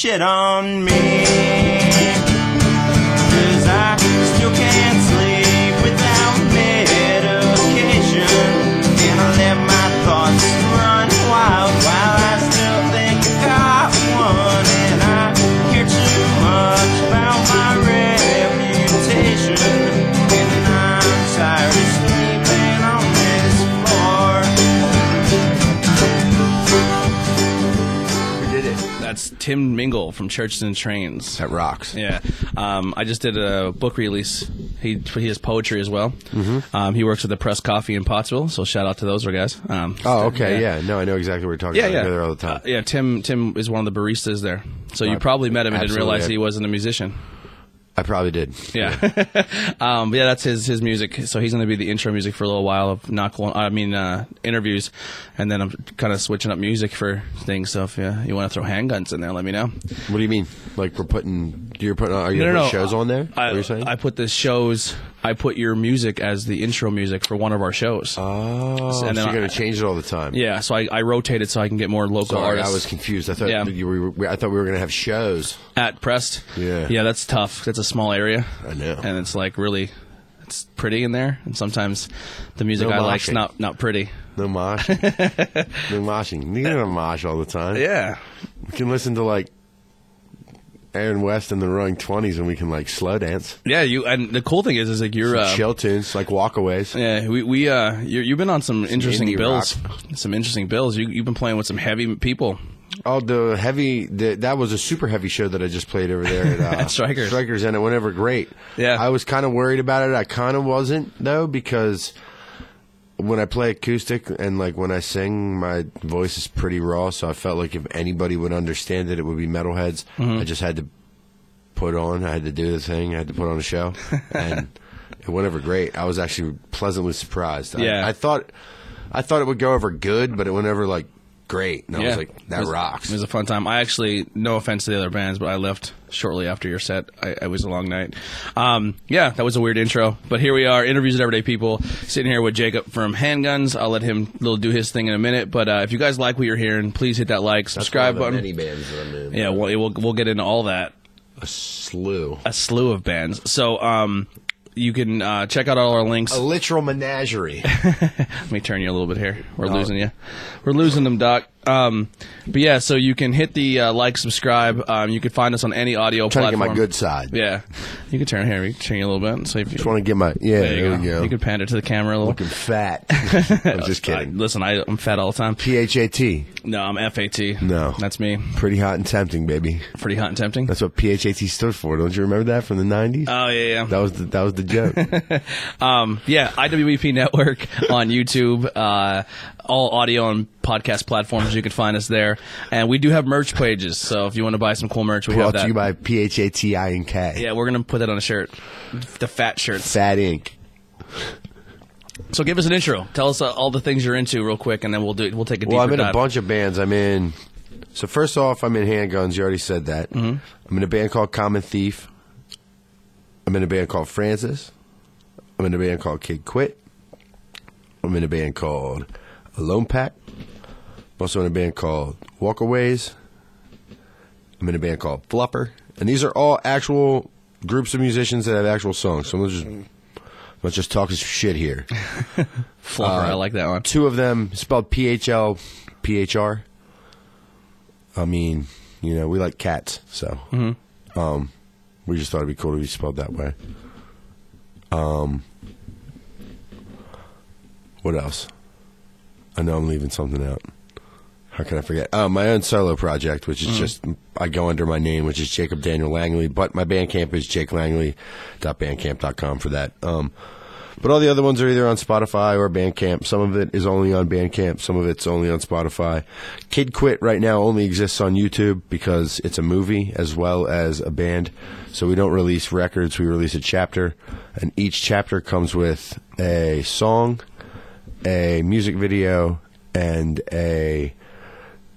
shit on me. Tim Mingle from Churches and Trains. That rocks. Yeah, um, I just did a book release. He he has poetry as well. Mm-hmm. Um, he works at the Press Coffee in Pottsville, so shout out to those guys. Um, Oh, okay. Yeah. No, I know exactly what you're talking Yeah, about. yeah. There all the time. Uh, yeah, Tim Tim is one of the baristas there. So you Uh, probably met him and didn't realize he wasn't a musician. I probably did. Yeah, um, yeah, that's his his music. So he's going to be the intro music for a little while of not going. I mean, uh, interviews, and then I'm kind of switching up music for things. So if uh, you want to throw handguns in there, let me know. What do you mean? Like we're putting? Do you're putting? Are you No, gonna no, no. shows on there? I, what you're saying? I put the shows. I put your music as the intro music for one of our shows. oh, so and then you're I- gonna change it all the time. yeah, so I, I it so I can get more local Sorry, artists. I was confused. I thought Yeah. you were. I thought we were gonna have shows. at Press. Yeah. yeah, that's tough. That's a small area. I know. and it's like really, it's pretty in there, and sometimes the music No I like's not not pretty. No moshing. no moshing. You don't mosh all the time. Yeah, We can listen to like Aaron West and the Roaring Twenties, and we can like slow dance, yeah. You and the cool thing is, is like you're. Uh, chill tunes, like walkaways. yeah, we we uh, you you've been on some interesting indie bills, some interesting bills. You you've been playing with some heavy people. Oh, the heavy. The, that was a super heavy show that I just played over there at, uh, At Strikers. Strikers, and it went over great. Yeah. I was kind of worried about it. I kind of wasn't though because when I play acoustic and like when I sing, my voice is pretty raw. So I felt like if anybody would understand it, it would be metalheads. Mm-hmm. I just had to put on. I had to do the thing. I had to put on a show, and it went over great. I was actually pleasantly surprised. I- Yeah. I, thought I thought it would go over good, but it went over like great. And I was like, It that was- rocks. It was a fun time. I actually, no offense to the other bands, but I left shortly after your set. I, it was a long night. Um, yeah, that was a weird intro, but here we are, interviews with everyday people, sitting here with Jacob from Handguns. I'll let him little do his thing in a minute, but uh, if you guys like what you're hearing, please hit that like, subscribe button. Many bands that I'm in. Yeah, we'll, we'll we'll get into all that. a slew. A slew of bands. So um, you can uh, check out all our links. A literal menagerie. Let me turn you a little bit here. We're losing you. We're losing them, Doc. Um, but yeah, so you can hit the uh, like, subscribe. Um, you can find us on any audio trying to get platform. my good side. Yeah, you can turn here. We can turn you a little bit. So if you, Just want to get my yeah. there you go. You can pan it to the camera a little. Looking fat. I'm just I- kidding. listen, I, I'm fat all the time. P H A T. No, I'm FAT. No. that's me. Pretty hot and tempting, baby. Pretty hot and tempting. That's what P H A T stood for. Don't you remember that from the '90s? oh yeah, yeah. that was the that was the joke. Um, yeah, IWEP Network on YouTube, uh, all audio and podcast platforms. You can find us there, and we do have merch pages. So if you want to buy some cool merch, we have Brought that. to you by P H A T I and K. yeah, we're gonna put that on a shirt, the fat shirts. Fat Ink. So give us an intro. Tell us uh, all the things you're into, real quick, and then we'll do. We'll take a deeper Well, I'm in dive. a bunch of bands. I'm in. So first off, I'm in Handguns. You already said that. Mm-hmm. I'm in a band called Common Thief. I'm in a band called Francis. I'm in a band called Kidd Quit. I'm in a band called Alone Pack. I'm also in a band called Walkaways. I'm in a band called Fluffer. And these are all actual groups of musicians that have actual songs. So I'm not just, not just talking shit here. Fluffer, I like that one. Two of them spelled P H L P H R. I mean, you know, we like cats, so um, we just thought it'd be cool to be spelled that way. Um, what else? I know I'm leaving something out. How can I forget? Oh, my own solo project, which is just I go under my name, which is Jacob Daniel Langley, but my Bandcamp is jakelangley.bandcamp.com for that. Um, but all the other ones are either on Spotify or Bandcamp. Some of it is only on Bandcamp. Some of it's only on Spotify. Kidd Quit right now only exists on YouTube because it's a movie as well as a band. So we don't release records. We release a chapter, and each chapter comes with a song, a music video, and a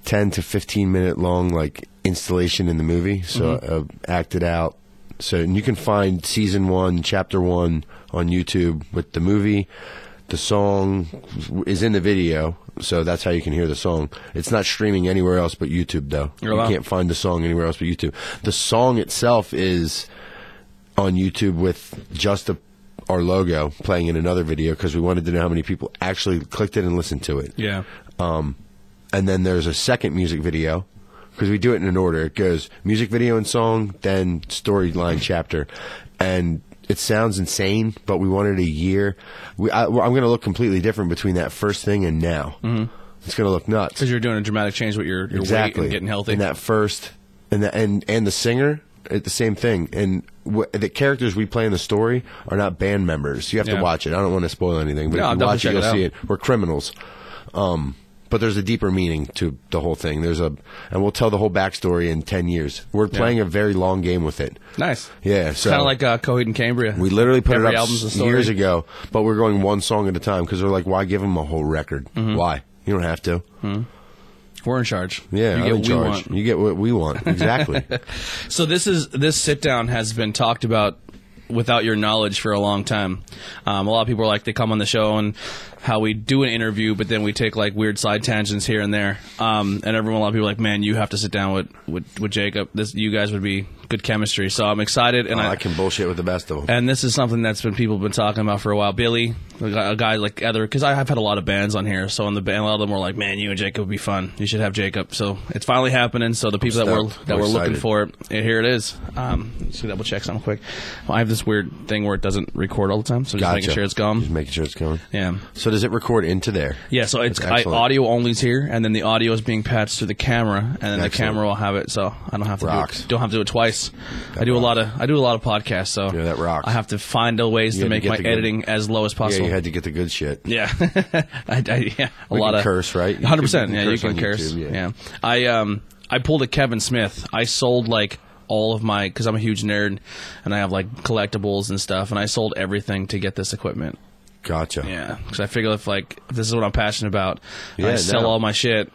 10 to 15 minute long like installation in the movie so uh, acted out so and you can find season one chapter one on youtube with the movie the song is in the video, so that's how you can hear the song. It's not streaming anywhere else but YouTube, though. Oh, you wow. can't find the song anywhere else but YouTube. The song itself is on YouTube with just a, our logo playing in another video because we wanted to know how many people actually clicked it and listened to it. Yeah. Um, and then there's a second music video because we do it in an order. It goes music video and song, then storyline chapter, and it sounds insane, but we wanted a year. We, I, I'm going to look completely different between that first thing and now. Mm-hmm. It's going to look nuts. Because you're doing a dramatic change with your, your weight and getting healthy. And that first, and the, and and the singer, it's the same thing. And wh- the characters we play in the story are not band members. You have Yeah. to watch it. I don't want to spoil anything, but No, if you watch it, you'll it see it. We're criminals. Um, but there's a deeper meaning to the whole thing. There's a, and we'll tell the whole backstory in ten years. We're playing a very long game with it. nice. Yeah, so kind of like uh, Coheed and Cambria. we literally put Every it up album's a s- story. years ago, but we're going one song at a time because they're like, why give them a whole record? Mm-hmm. Why? You don't have to. We're in charge. Yeah, you I'm get in charge. want. You get what we want. Exactly. So this is this sit down has been talked about without your knowledge for a long time. Um, a lot of people are like they come on the show and how we do an interview, but then we take like weird side tangents here and there. Um, and everyone, a lot of people are like, man, you have to sit down with with, with Jacob. This you guys would be good chemistry. So I'm excited, and Oh, I, I can bullshit with the best of them. and this is something that's been people have been talking about for a while. Billy, a guy, like other, because I have had a lot of bands on here. So on the band, a lot of them were like, "Man, you and Jacob would be fun. You should have Jacob." So it's finally happening. So the people that were that I'm were looking for it, here it is. Um, let's double check something quick. Well, I have this weird thing where it doesn't record all the time, so just Gotcha. making sure it's Just gone. making sure it's going. Yeah. So does it record into there? Yeah, so it's I, excellent. audio only's here, and then the audio is being patched to the camera, and then the camera will have it, so I don't have to Rocks. do it, don't have to do it twice. I do a lot of I do a lot of podcasts, so Yeah, that rocks. I have to find a ways You to had to make my the editing as low as Yeah, possible. you had to get the good shit. Yeah, I, I, yeah, a We lot can of curse, right? Hundred percent. Yeah, you can curse. YouTube, yeah. yeah. I um I pulled a Kevin Smith. I sold like all of my because I'm a huge nerd and I have like collectibles and stuff, and I sold everything to get this equipment. Gotcha. Yeah, because I figure if like if this is what I'm passionate about, Yeah, I sell no. all my shit.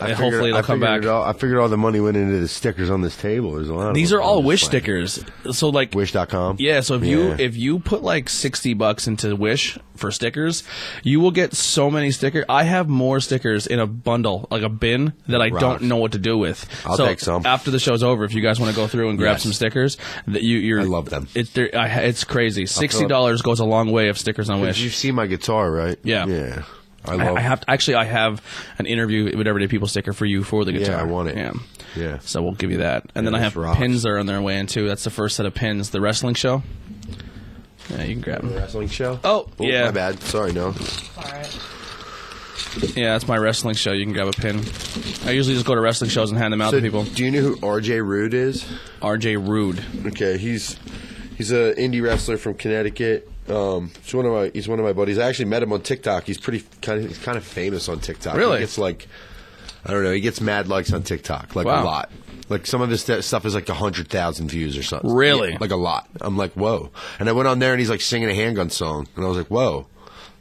I figured- hopefully I they'll come back. it all- I figured all the money went into the stickers on this table. There's a lot. These are all I'm Wish stickers. So like Wish.com. Yeah, so if you if you put like sixty bucks into Wish for stickers, you will get so many stickers. I have more stickers in a bundle, like a bin, that I don't know what to do with. I'll so take some. after the show's over. If you guys want to go through and grab Yes. some stickers, that you you're I love them. It's I, it's crazy. Sixty dollars goes a long way of stickers on Wish. you see my guitar, right? Yeah. Yeah. I I, love. I have to, actually I have an interview with Everyday People sticker for you for the guitar. Yeah, I want it. Yeah. Yeah. So we'll give you that. And then I have rocks. pins that are on their way in too. That's the first set of pins. The wrestling show. Yeah, you can grab them. The Wrestling show. Oh, oh, yeah. My bad. Sorry, no. Yeah, that's my wrestling show. You can grab a pin. I usually just go to wrestling shows and hand them out So, to people. do you know who R.J. Rude is? RJ Rude. Okay, he's he's a indie wrestler from Connecticut. Um, he's one of my he's one of my buddies. I actually met him on TikTok. He's pretty kind of he's kind of famous on TikTok. Really? He gets like I don't know. He gets mad likes on TikTok, like Wow. a lot. Like some of his st- stuff is like a hundred thousand views or something. Really? Yeah, like a lot. I'm like, whoa. And I went on there and he's like singing a handgun song, and I was like, whoa.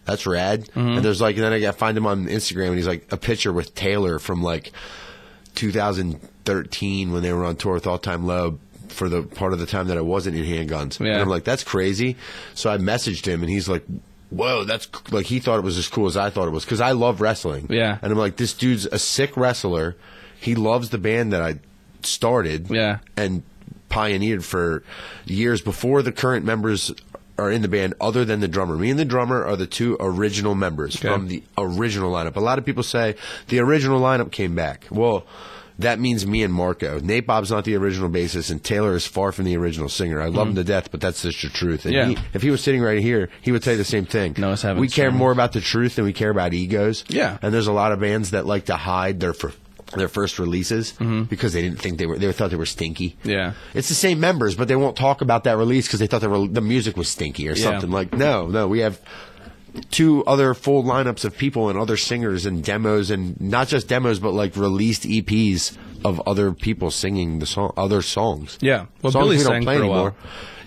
That's rad. Mm-hmm. And there's like, and then I got find him on Instagram, and he's like a picture with Taylor from like 2013 when they were on tour with All Time Low for the part of the time that I wasn't in handguns. Yeah. And I'm like, that's crazy. So I messaged him and he's like, whoa, that's like, he thought it was as cool as I thought it was because I love wrestling. Yeah. And I'm like, this dude's a sick wrestler. He loves the band that I started. Yeah. And pioneered for years before the current members are in the band other than the drummer. Me and the drummer are the two original members Okay. from the original lineup. A lot of people say the original lineup came back. Well, that means me and Marco. Nate Bob's not the original bassist, and Taylor is far from the original singer. I love him to death, but that's just the truth. And Mm-hmm. Yeah. he, if he was sitting right here, he would say the same thing. No, it's having we care more about the truth than we care about egos. Yeah. And there's a lot of bands that like to hide their fir- their first releases because they didn't think they were they thought they were stinky. Mm-hmm. Yeah. It's the same members, but they won't talk about that release because they thought they were, the music was stinky or Yeah. something. Like, no, no, we have two other full lineups of people and other singers and demos and not just demos, but like released EPs of other people singing the song, other songs. Yeah. Well, songs Billy we don't sang play for a while. anymore.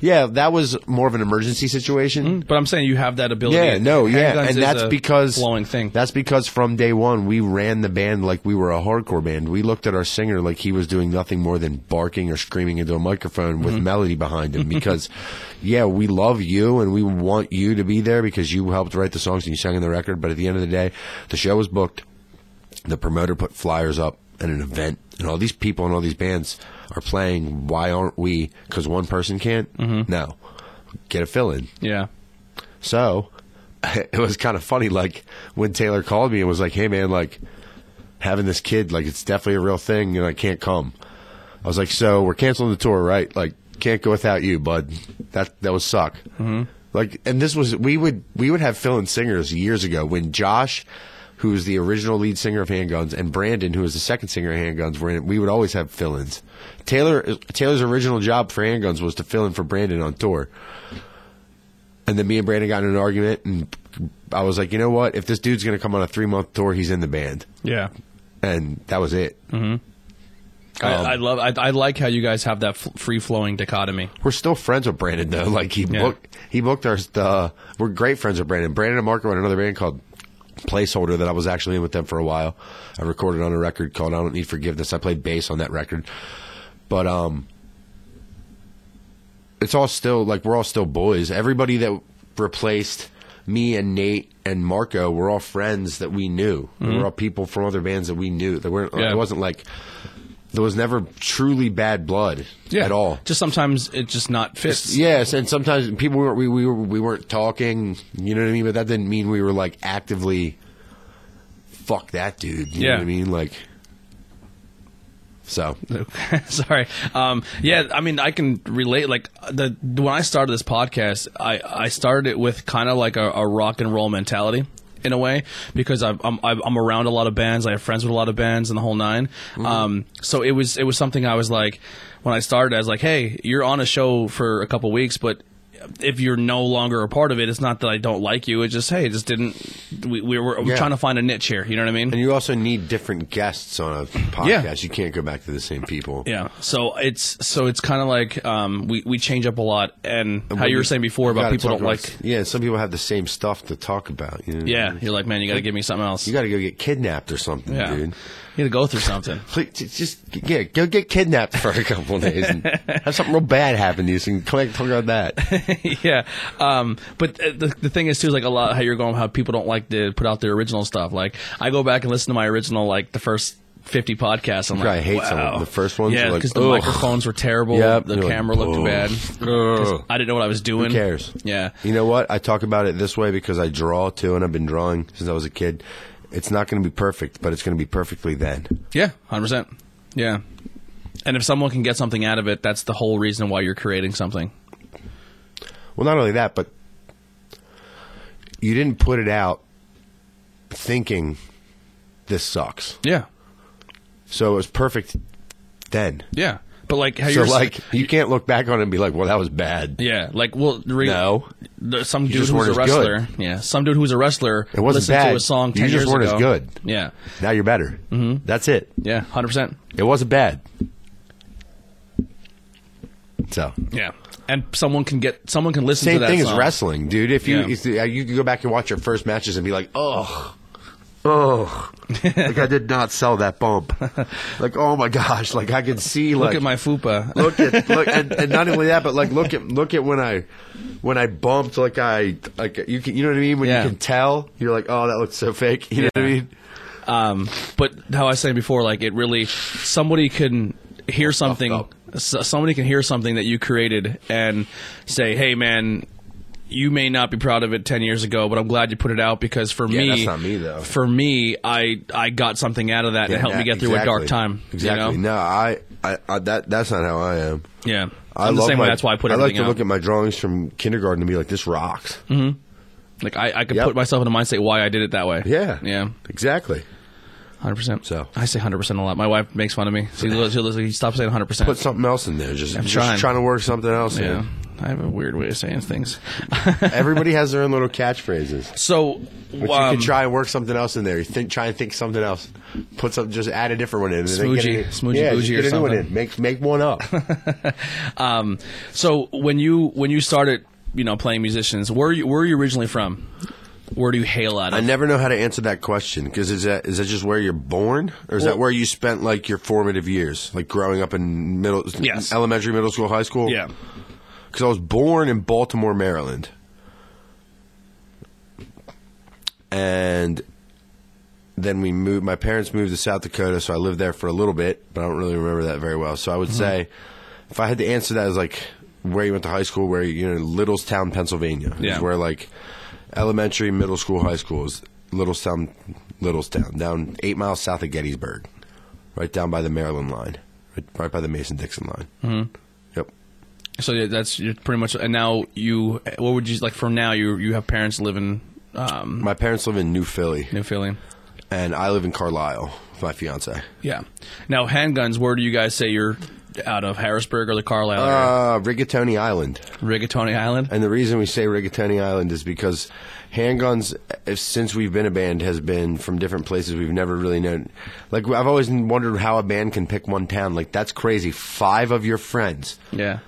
Yeah, that was more of an emergency situation. But I'm saying you have that ability. Yeah, no, yeah, and that's because flowing thing. That's because from day one we ran the band like we were a hardcore band. We looked at our singer like he was doing nothing more than barking or screaming into a microphone with Mm-hmm. melody behind him. Because, yeah, we love you and we want you to be there because you helped write the songs and you sang in the record. But at the end of the day, the show was booked. The promoter put flyers up at an event, and all these people and all these bands are playing. Why aren't we? Because one person can't. Mm-hmm. No, get a fill in. yeah. So it was kind of funny, like when Taylor called me and was like, "Hey, man, like having this kid, like it's definitely a real thing, and I can't come." I was like, "So we're canceling the tour, right? Like, can't go without you, bud. That that would suck." Mm-hmm. Like, and this was we would we would have fill-in singers years ago when Josh. Who was the original lead singer of Handguns, and Brandon, who was the second singer of Handguns, were in. We would always have fill-ins. Taylor Taylor's original job for Handguns was to fill in for Brandon on tour. And then me and Brandon got in an argument, and I was like, you know what? If this dude's going to come on a three month tour, he's in the band. Yeah. And that was it. Mm-hmm. I, um, I love. I, I like how you guys have that f- free flowing dichotomy. We're still friends with Brandon, though. Like, he Yeah. booked, he booked our, the, uh, we're great friends with Brandon. Brandon and Marco had another band called Placeholder that I was actually in with them for a while. I recorded on a record called I Don't Need Forgiveness. I played bass on that record. But, um, it's all still, like, we're all still boys. Everybody that replaced me and Nate and Marco were all friends that we knew. We were all people from other bands that we knew. They weren't, Yeah. it wasn't like, there was never truly bad blood yeah. at all. Just sometimes it just not fits. Yes, and sometimes people weren't we, we were we weren't talking, you know what I mean. But that didn't mean we were like actively, fuck that dude. You know Yeah. what I mean? Like, so Sorry. Um, yeah, I mean, I can relate. Like the when I started this podcast, I I started it with kind of like a, a rock and roll mentality. In a way, because I'm, I'm I'm around a lot of bands, I have friends with a lot of bands, and the whole 9 Um, so it was it was something I was like, when I started, I was like, hey, you're on a show for a couple weeks, but if you're no longer a part of it, it's not that I don't like you. It's just hey, it just didn't. We, we were we're Yeah. trying to find a niche here. You know what I mean? and you also need different guests on a podcast. Yeah. You can't go back to the same people. Yeah. So it's so it's kind of like um, we we change up a lot, and how you were saying before about people don't about- like. Yeah, some people have the same stuff to talk about. You know? Yeah, you're like, man, you got to give me something else. you got to go get kidnapped or something, yeah, dude. you got to go through something. Please, just yeah, go get kidnapped for a couple of days and have something real bad happen to you. So you can talk about that. yeah. Um, but the, the thing is too is like a lot how you're going how people don't like to put out their original stuff. Like I go back and listen to my original like the first. 50 podcasts. I'm Probably like, hate some of The first ones yeah, are like, because the ugh. microphones were terrible. Yep. the You're like, camera looked ugh. bad. 'Cause I didn't know what I was doing. Who cares? Yeah, You know what? I talk about it this way because I draw too, and I've been drawing since I was a kid. It's not going to be perfect, but it's going to be perfectly then. Yeah, hundred percent. Yeah, and if someone can get something out of it, that's the whole reason why you're creating something. Well, not only that, but you didn't put it out thinking this sucks. Yeah, So it was perfect then. yeah. But like how So you're like you can't look back on it and be like, "Well, that was bad." yeah, like well, re- No. some dude who's a wrestler. Yeah, some dude who's a wrestler. It wasn't listened bad. to a song 10 You just years weren't as ago. good. Yeah, Now you're better. Mm-hmm. That's it. yeah, hundred percent. It wasn't bad. So Yeah, and someone can get someone can listen same to that thing as wrestling, dude. If you Yeah. if you, can go back and watch your first matches and be like, "Oh, oh, like I did not sell that bump." like, oh my gosh, like I could see like Look at my fupa. look at look and, and not only that, but like look at look at when I when I bumped like I like you can you know what I mean when Yeah. you can tell you're like oh that looks so fake you know what I mean Um, but how I was saying before, like it really, somebody can hear something, up. S- somebody can hear something that you created and say, "Hey, man." You may not be proud of it ten years ago, but I'm glad you put it out because for Yeah, me, that's not me, though. For me, I I got something out of that to help me get through a dark exactly. time. you exactly know? no I, I I that that's not how I am Yeah, I I'm the love same my, way. That's why I put I like to out. look at my drawings from kindergarten and be like this rocks mm-hmm. like I, I could Yep. put myself in a mindset why I did it that way. yeah yeah, exactly hundred percent. So. I say hundred percent a lot. My wife makes fun of me. She, stops saying hundred percent. put something else in there just, just trying. trying to work something else Yeah. in I have a weird way of saying things. Everybody has their own little catchphrases. so, But you um, can try and work something else in there. You think, try and think something else. Put some, just add a different one in. and then get Smoochie- smoochie yeah, bougie or get one something. in. Make make one up. um, so when you when you started, you know, playing musicians, where you where are you originally from? Where do you hail out of? I never know how to answer that question because is that is that just where you're born, or is Well- that where you spent like your formative years, like growing up in middle, Yes. elementary, middle school, high school? yeah. because I was born in Baltimore, Maryland, and then we moved. My parents moved to South Dakota, so I lived there for a little bit, but I don't really remember that very well. So I would Mm-hmm. say, if I had to answer that as like where you went to high school, where you know Littlestown, Pennsylvania, Yeah. is where like elementary, middle school, high school is Littlestown, Littlestown, down eight miles south of Gettysburg, right down by the Maryland line, right, right by the Mason Dixon line. Mm-hmm. Yep. So yeah, that's you're pretty much. And now you, what would you like? From now, you you have parents living um, My parents live in New Philly. New Philly. and I live in Carlisle with my fiance. Yeah. Now handguns. Where do you guys say you're out of? Harrisburg or the Carlisle area? Uh, Rigatoni Island. Rigatoni Island. And the reason we say Rigatoni Island is because handguns, if, since we've been a band, has been from different places we've never really known. Like, I've always wondered how a band can pick one town. Like, that's crazy. Five of your friends, Yeah.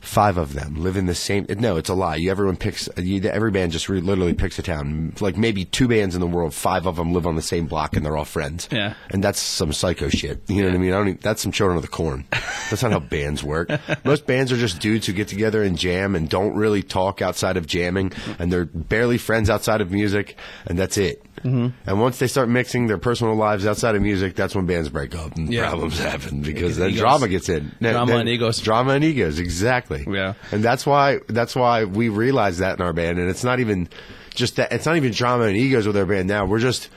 Five of them live in the same. No, it's a lie. You, everyone picks, you, every band just re, literally picks a town. Like, maybe two bands in the world, five of them live on the same block and they're all friends. Yeah. And that's some psycho shit. You know what I mean? I don't even, that's some children of the corn. That's not how bands work. Most bands are just dudes who get together and jam and don't really talk outside of jamming, and they're barely friends outside of music, and that's it. Mm-hmm. And once they start mixing their personal lives outside of music, that's when bands break up and Yeah. problems happen because then egos. drama gets in. Drama then- and egos. Drama and egos, exactly. Yeah. And that's why that's why we realize that in our band, and it's not even just that. It's not even drama and egos with our band now. We're just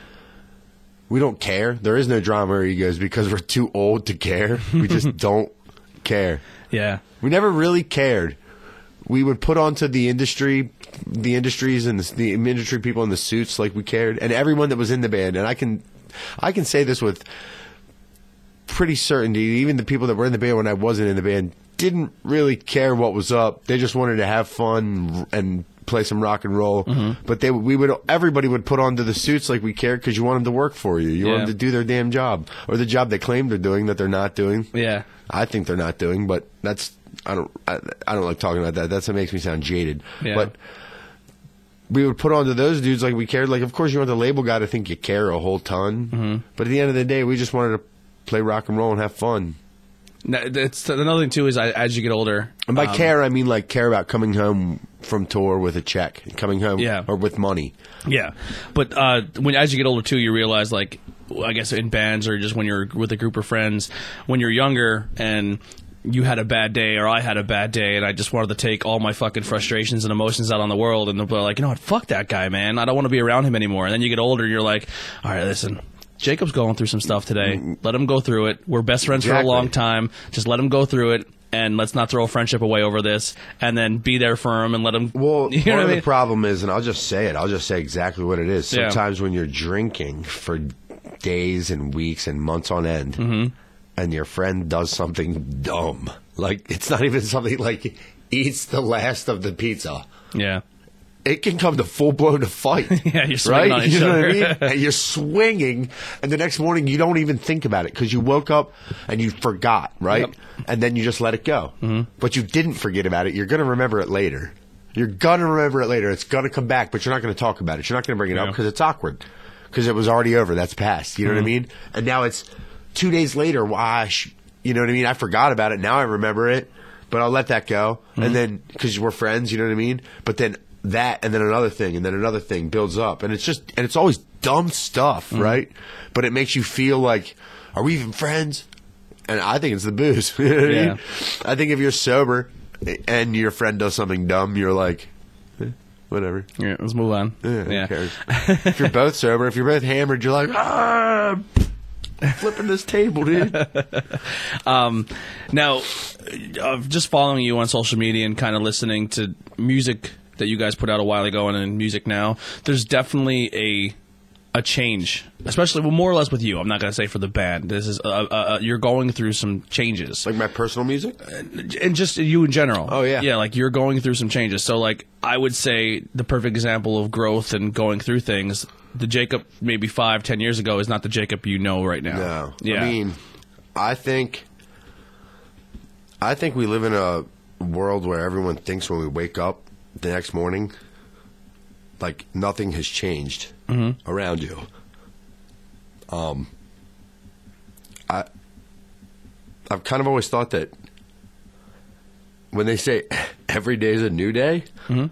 we don't care. There is no drama or egos because we're too old to care. We just don't care. Yeah. We never really cared. We would put onto the industry, the industries and the, the industry people in the suits like we cared, and everyone that was in the band. And I can, I can say this with pretty certainty. Even the people that were in the band when I wasn't in the band didn't really care what was up. They just wanted to have fun and play some rock and roll. But they, we would, everybody would put onto the suits like we cared because you want them to work for you. You want them to do their damn job or the job they claim they're doing that they're not doing. Yeah. I think they're not doing, but that's I don't I, I don't like talking about that. That's what makes me sound jaded. Yeah. But we would put on to those dudes like we cared. Like, of course, you want the label guy to think you care a whole ton, mm-hmm. but at the end of the day, we just wanted to play rock and roll and have fun. No, That's another thing too. Is I, as you get older, And by um, care, I mean like care about coming home from tour with a check, coming home, Yeah. or with money. Yeah, but uh, when as you get older too, you realize like I guess in bands or just when you're with a group of friends, when you're younger and you had a bad day or I had a bad day and I just wanted to take all my fucking frustrations and emotions out on the world and they're like, you know what, fuck that guy, man. I don't want to be around him anymore. And then you get older, you're like, all right, listen. Jacob's going through some stuff today. Let him go through it. We're best friends for a long time. Just let him go through it, and let's not throw a friendship away over this. And then be there for him and let him. Well, you know part what I of mean? the problem is, and I'll just say it. I'll just say exactly what it is. Yeah. Sometimes when you're drinking for days and weeks and months on end, Mm-hmm. and your friend does something dumb, like it's not even something like eats the last of the pizza. yeah. It can come to full blown to fight. Yeah, you're swinging right. you know other. what I mean? and you're swinging, and the next morning you don't even think about it because you woke up and you forgot, right? Yep. And then you just let it go. Mm-hmm. But you didn't forget about it. You're going to remember it later. You're going to remember it later. It's going to come back, but you're not going to talk about it. You're not going to bring it up because it's awkward. Because it was already over. That's past. You know what I mean? And now it's two days later. Why? You know what I mean? I forgot about it. Now I remember it, but I'll let that go. And then because we're friends, you know what I mean? But then that, and then another thing, and then another thing builds up, and it's just, and it's always dumb stuff, right? But it makes you feel like, are we even friends? And I think it's the booze. You know what I mean? I think if you're sober and your friend does something dumb, you're like, eh, whatever. Yeah, let's move on. Yeah, who Yeah. cares? if you're both sober, if you're both hammered, you're like, ah, flipping this table, dude. Um, now, uh, just following you on social media and kind of listening to music that you guys put out a while ago and in music now, there's definitely a a change, especially well, more or less with you. I'm not going to say for the band. This is uh, uh, uh, you're going through some changes, Like my personal music? and just you in general. Oh, yeah. yeah. Like you're going through some changes. So like I would say the perfect example of growth and going through things. The Jacob maybe five, ten years ago is not the Jacob you know right now. No. Yeah. I mean, I think I think we live in a world where everyone thinks when we wake up the next morning like nothing has changed around you. Um I I've kind of always thought that when they say every day is a new day, I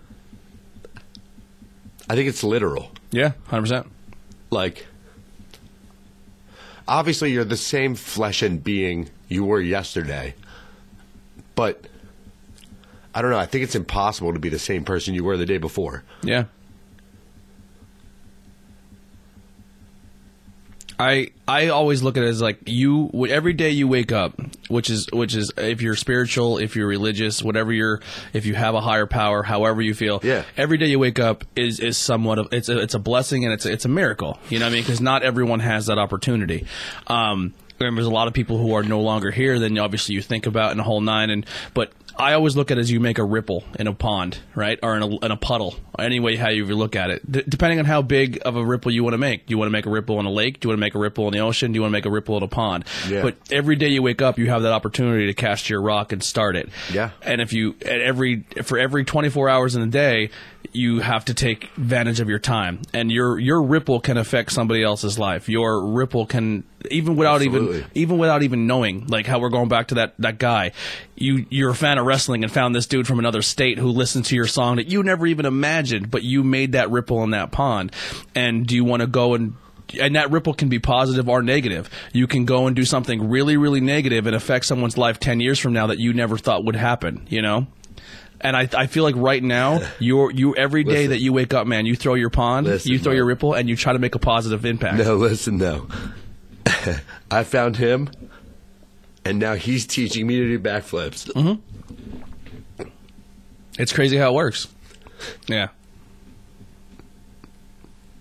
think it's literal yeah, hundred percent. like obviously you're the same flesh and being you were yesterday but i don't know i think it's impossible to be the same person you were the day before Yeah. I I always look at it as like you every day you wake up, which is which is if you're spiritual, if you're religious, whatever you're, if you have a higher power, however you feel, Yeah. Every day you wake up is is somewhat of it's a, it's a blessing and it's a, it's a miracle. You know what I mean? Because not everyone has that opportunity. Um, and there's a lot of people who are no longer here. Then obviously you think about in a whole nine, and but I always look at it as you make a ripple in a pond, right, or in a, in a puddle, any way how you look at it, D- depending on how big of a ripple you want to make. Do you want to make a ripple in a lake? Do you want to make a ripple in the ocean? Do you want to make a ripple in a pond? Yeah. But every day you wake up, you have that opportunity to cast your rock and start it. Yeah. And if you at every for every 24 hours in a day, you have to take advantage of your time, and your your ripple can affect somebody else's life. Your ripple can even without even even without even knowing, like how we're going back to that that guy. You you're a fan of wrestling and found this dude from another state who listened to your song that you never even imagined, but you made that ripple in that pond. And do you want to go and and that ripple can be positive or negative. You can go and do something really, really negative and affect someone's life 10 years from now that you never thought would happen, you know? And I, I feel like right now, you're, you every day that you wake up, man, you throw your pond, Listen, you throw your ripple, and you try to make a positive impact. no listen no i found him and now he's teaching me to do backflips mm-hmm. It's crazy how it works. Yeah.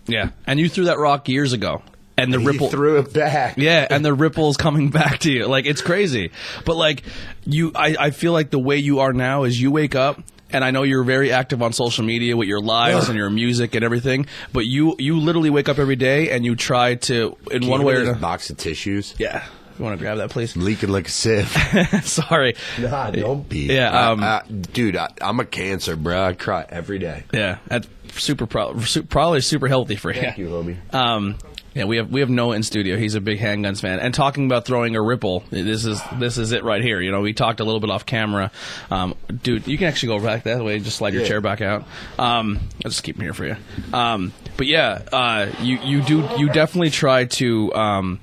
Yeah. And you threw that rock years ago. And the he ripple threw it back Yeah, and the ripple's coming back to you. Like it's crazy. But like you I, I feel like the way you are now is you wake up and I know you're very active on social media with your lives and your music and everything, but you you literally wake up every day and you try to in Can one way or another. box of tissues Yeah. You want to grab that, please? leaking like a sieve Sorry. nah don't be Yeah, I- um, I- dude I, i'm a cancer bro i cry every day Yeah, that's super pro- su- probably super healthy for you. thank you homie Um, yeah, we have we have Noah in studio. He's a big handguns fan, and talking about throwing a ripple. This is this is it right here. You know, we talked a little bit off camera. Um, dude, you can actually go back that way. Just slide your Yeah. chair back out. Um, I'll just keep him here for you. Um, but yeah, uh, you you do you definitely try to um,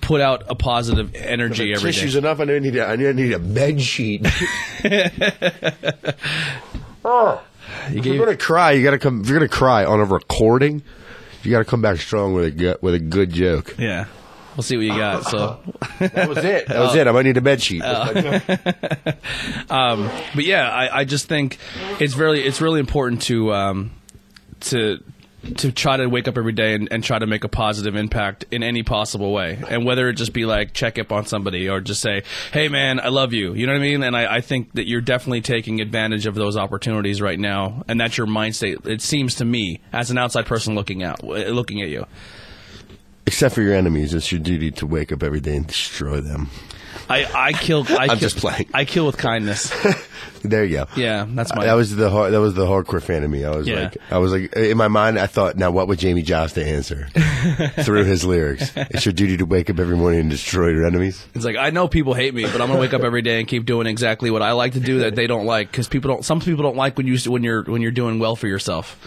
put out a positive energy every day. tissues enough. I need a, I need a bed sheet. oh, You if gave- you're gonna cry, you gotta come. If you're gonna cry on a recording, you gotta come back strong with a good, with a good joke. yeah, we'll see what you got. So. That was it. That was it. I might need a bed sheet. but yeah, I, I just think it's really it's really important to um, to to try to wake up every day and, and try to make a positive impact in any possible way. And whether it just be like check up on somebody or just say, Hey man, I love you. You know what I mean? And I, I think that you're definitely taking advantage of those opportunities right now. And that's your mind state. It seems to me as an outside person looking out, looking at you. Except for your enemies, it's your duty to wake up every day and destroy them. I, I kill, I I'm kill, just playing. I kill with kindness. There you go. Yeah, that's my, That was the hard, that was the hardcore fan of me. I was Yeah. like, I was like, in my mind, I thought, now what would Jamey Jasta answer through his lyrics? It's your duty to wake up every morning and destroy your enemies. It's like I know people hate me, but I'm gonna wake up every day and keep doing exactly what I like to do that they don't like because people don't. Some people don't like when you when you're when you're doing well for yourself.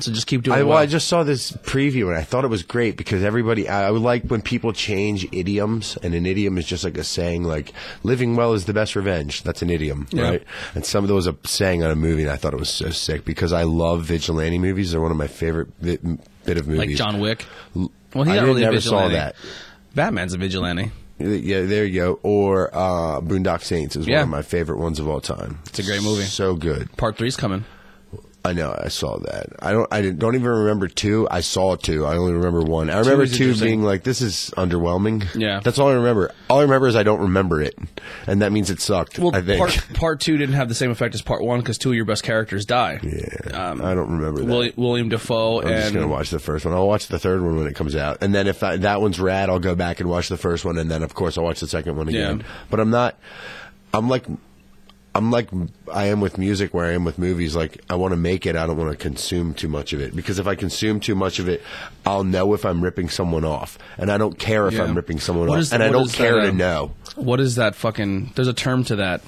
So just keep doing I, well. well, I just saw this preview and I thought it was great because everybody. I, I would like when people change idioms, and an idiom is just like a saying, like "living well is the best revenge." That's an idiom, Yeah. right? And some of those a saying on a movie, and I thought it was so sick because I love vigilante movies. They're one of my favorite bit, bit of movies. like John Wick. Well, he's I not didn't- really never saw that. Batman's a vigilante. Yeah, there you go. Or uh, Boondock Saints is Yeah. one of my favorite ones of all time. It's a great movie. So good. Part three's coming. I know. I saw that. I don't. I don't even remember two. I saw two. I only remember one. I remember is two being like, "This is underwhelming." Yeah. that's all I remember. All I remember is I don't remember it, and that means it sucked. Well, I think. part part two didn't have the same effect as part one because two of your best characters die. yeah, um, I don't remember that. William, William Dafoe I'm just gonna watch the first one. I'll watch the third one when it comes out, and then if I, that one's rad, I'll go back and watch the first one, and then of course I'll watch the second one again. Yeah. But I'm not. I'm like. I'm like I am with music, where I am with movies. Like I want to make it, I don't want to consume too much of it because if I consume too much of it, I'll know if I'm ripping someone off, and I don't care if Yeah. I'm ripping someone What off, is- and I don't care that, to um, know. what is that fucking? There's a term to that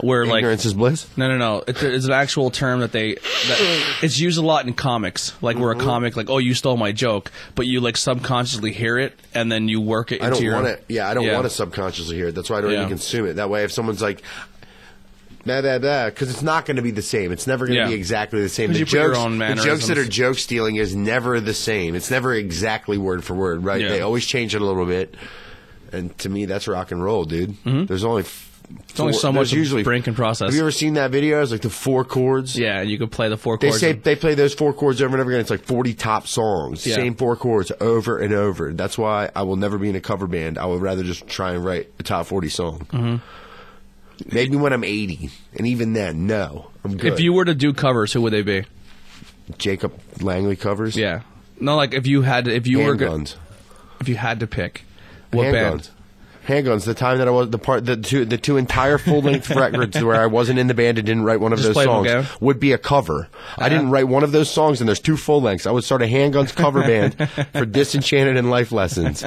where like Ignorance is bliss. No, no, no. It, it's an actual term that they. That, it's used a lot in comics. Like where a Mm-hmm. comic, like, oh, you stole my joke, but you like subconsciously hear it and then you work it into I don't your. want to. Yeah, I don't want to subconsciously hear it. That's why I don't Yeah. even consume it. That way, if someone's like. Blah, blah, blah, because it's not going to be the same. It's never going to Yeah. be exactly the same. 'Cause The you put your jokes, own the jokes that mannerisms. are joke stealing is never the same. It's never exactly word for word, right? Yeah. They always change it a little bit. And to me, that's rock and roll, dude. There's only. F- Mm-hmm. only so much there's usually brain can process. Have you ever seen that video? It's like the four chords. Yeah, and you could play the four They chords. say and- they play those four chords over and over again. It's like forty top songs, Yeah. same four chords over and over. That's why I will never be in a cover band. I would rather just try and write a top forty song. Maybe when I'm eighty, and even then, no, I'm good. if you were to do covers, who would they be? Jacob Langley covers, Yeah. No, like if you had, if you were, go- handguns, if you had to pick, what band? Handguns. The time that I was the part, the two, the two entire full length records where I wasn't in the band and didn't write one of Just those songs would be a cover. I didn't Uh-huh. write one of those songs, and there's two full lengths. I would start a Handguns cover band for Disenchanted and Life Lessons.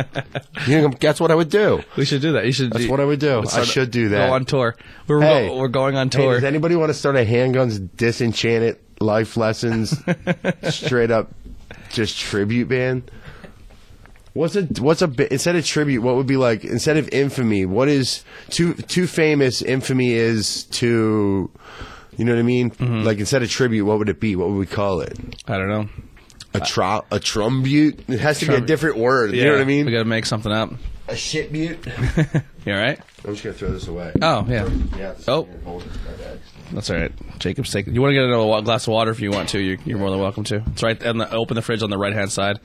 You know, that's what I would do. We should do that. You should. That's do- what I would do. I should do that. Go on tour. We're Hey. go, we're going on Hey, tour. does anybody want to start a Handguns Disenchanted Life Lessons straight up just tribute band? What's a what's a instead of tribute? What would be like instead of infamy? What is too too famous? Infamy is to, you know what I mean? Mm-hmm. Like instead of tribute, what would it be? What would we call it? I don't know. A tr a trumbute? It has to be a different word. You know what I mean? We got to make something up. a shitbute. You all right? I'm just gonna throw this away. Oh yeah. Yeah, Oh. Hold it. My bad. That's all right. Jacob's taking. You want to get another glass of water if you want to. You, you're more than welcome to. It's right. And open the fridge on the right hand side.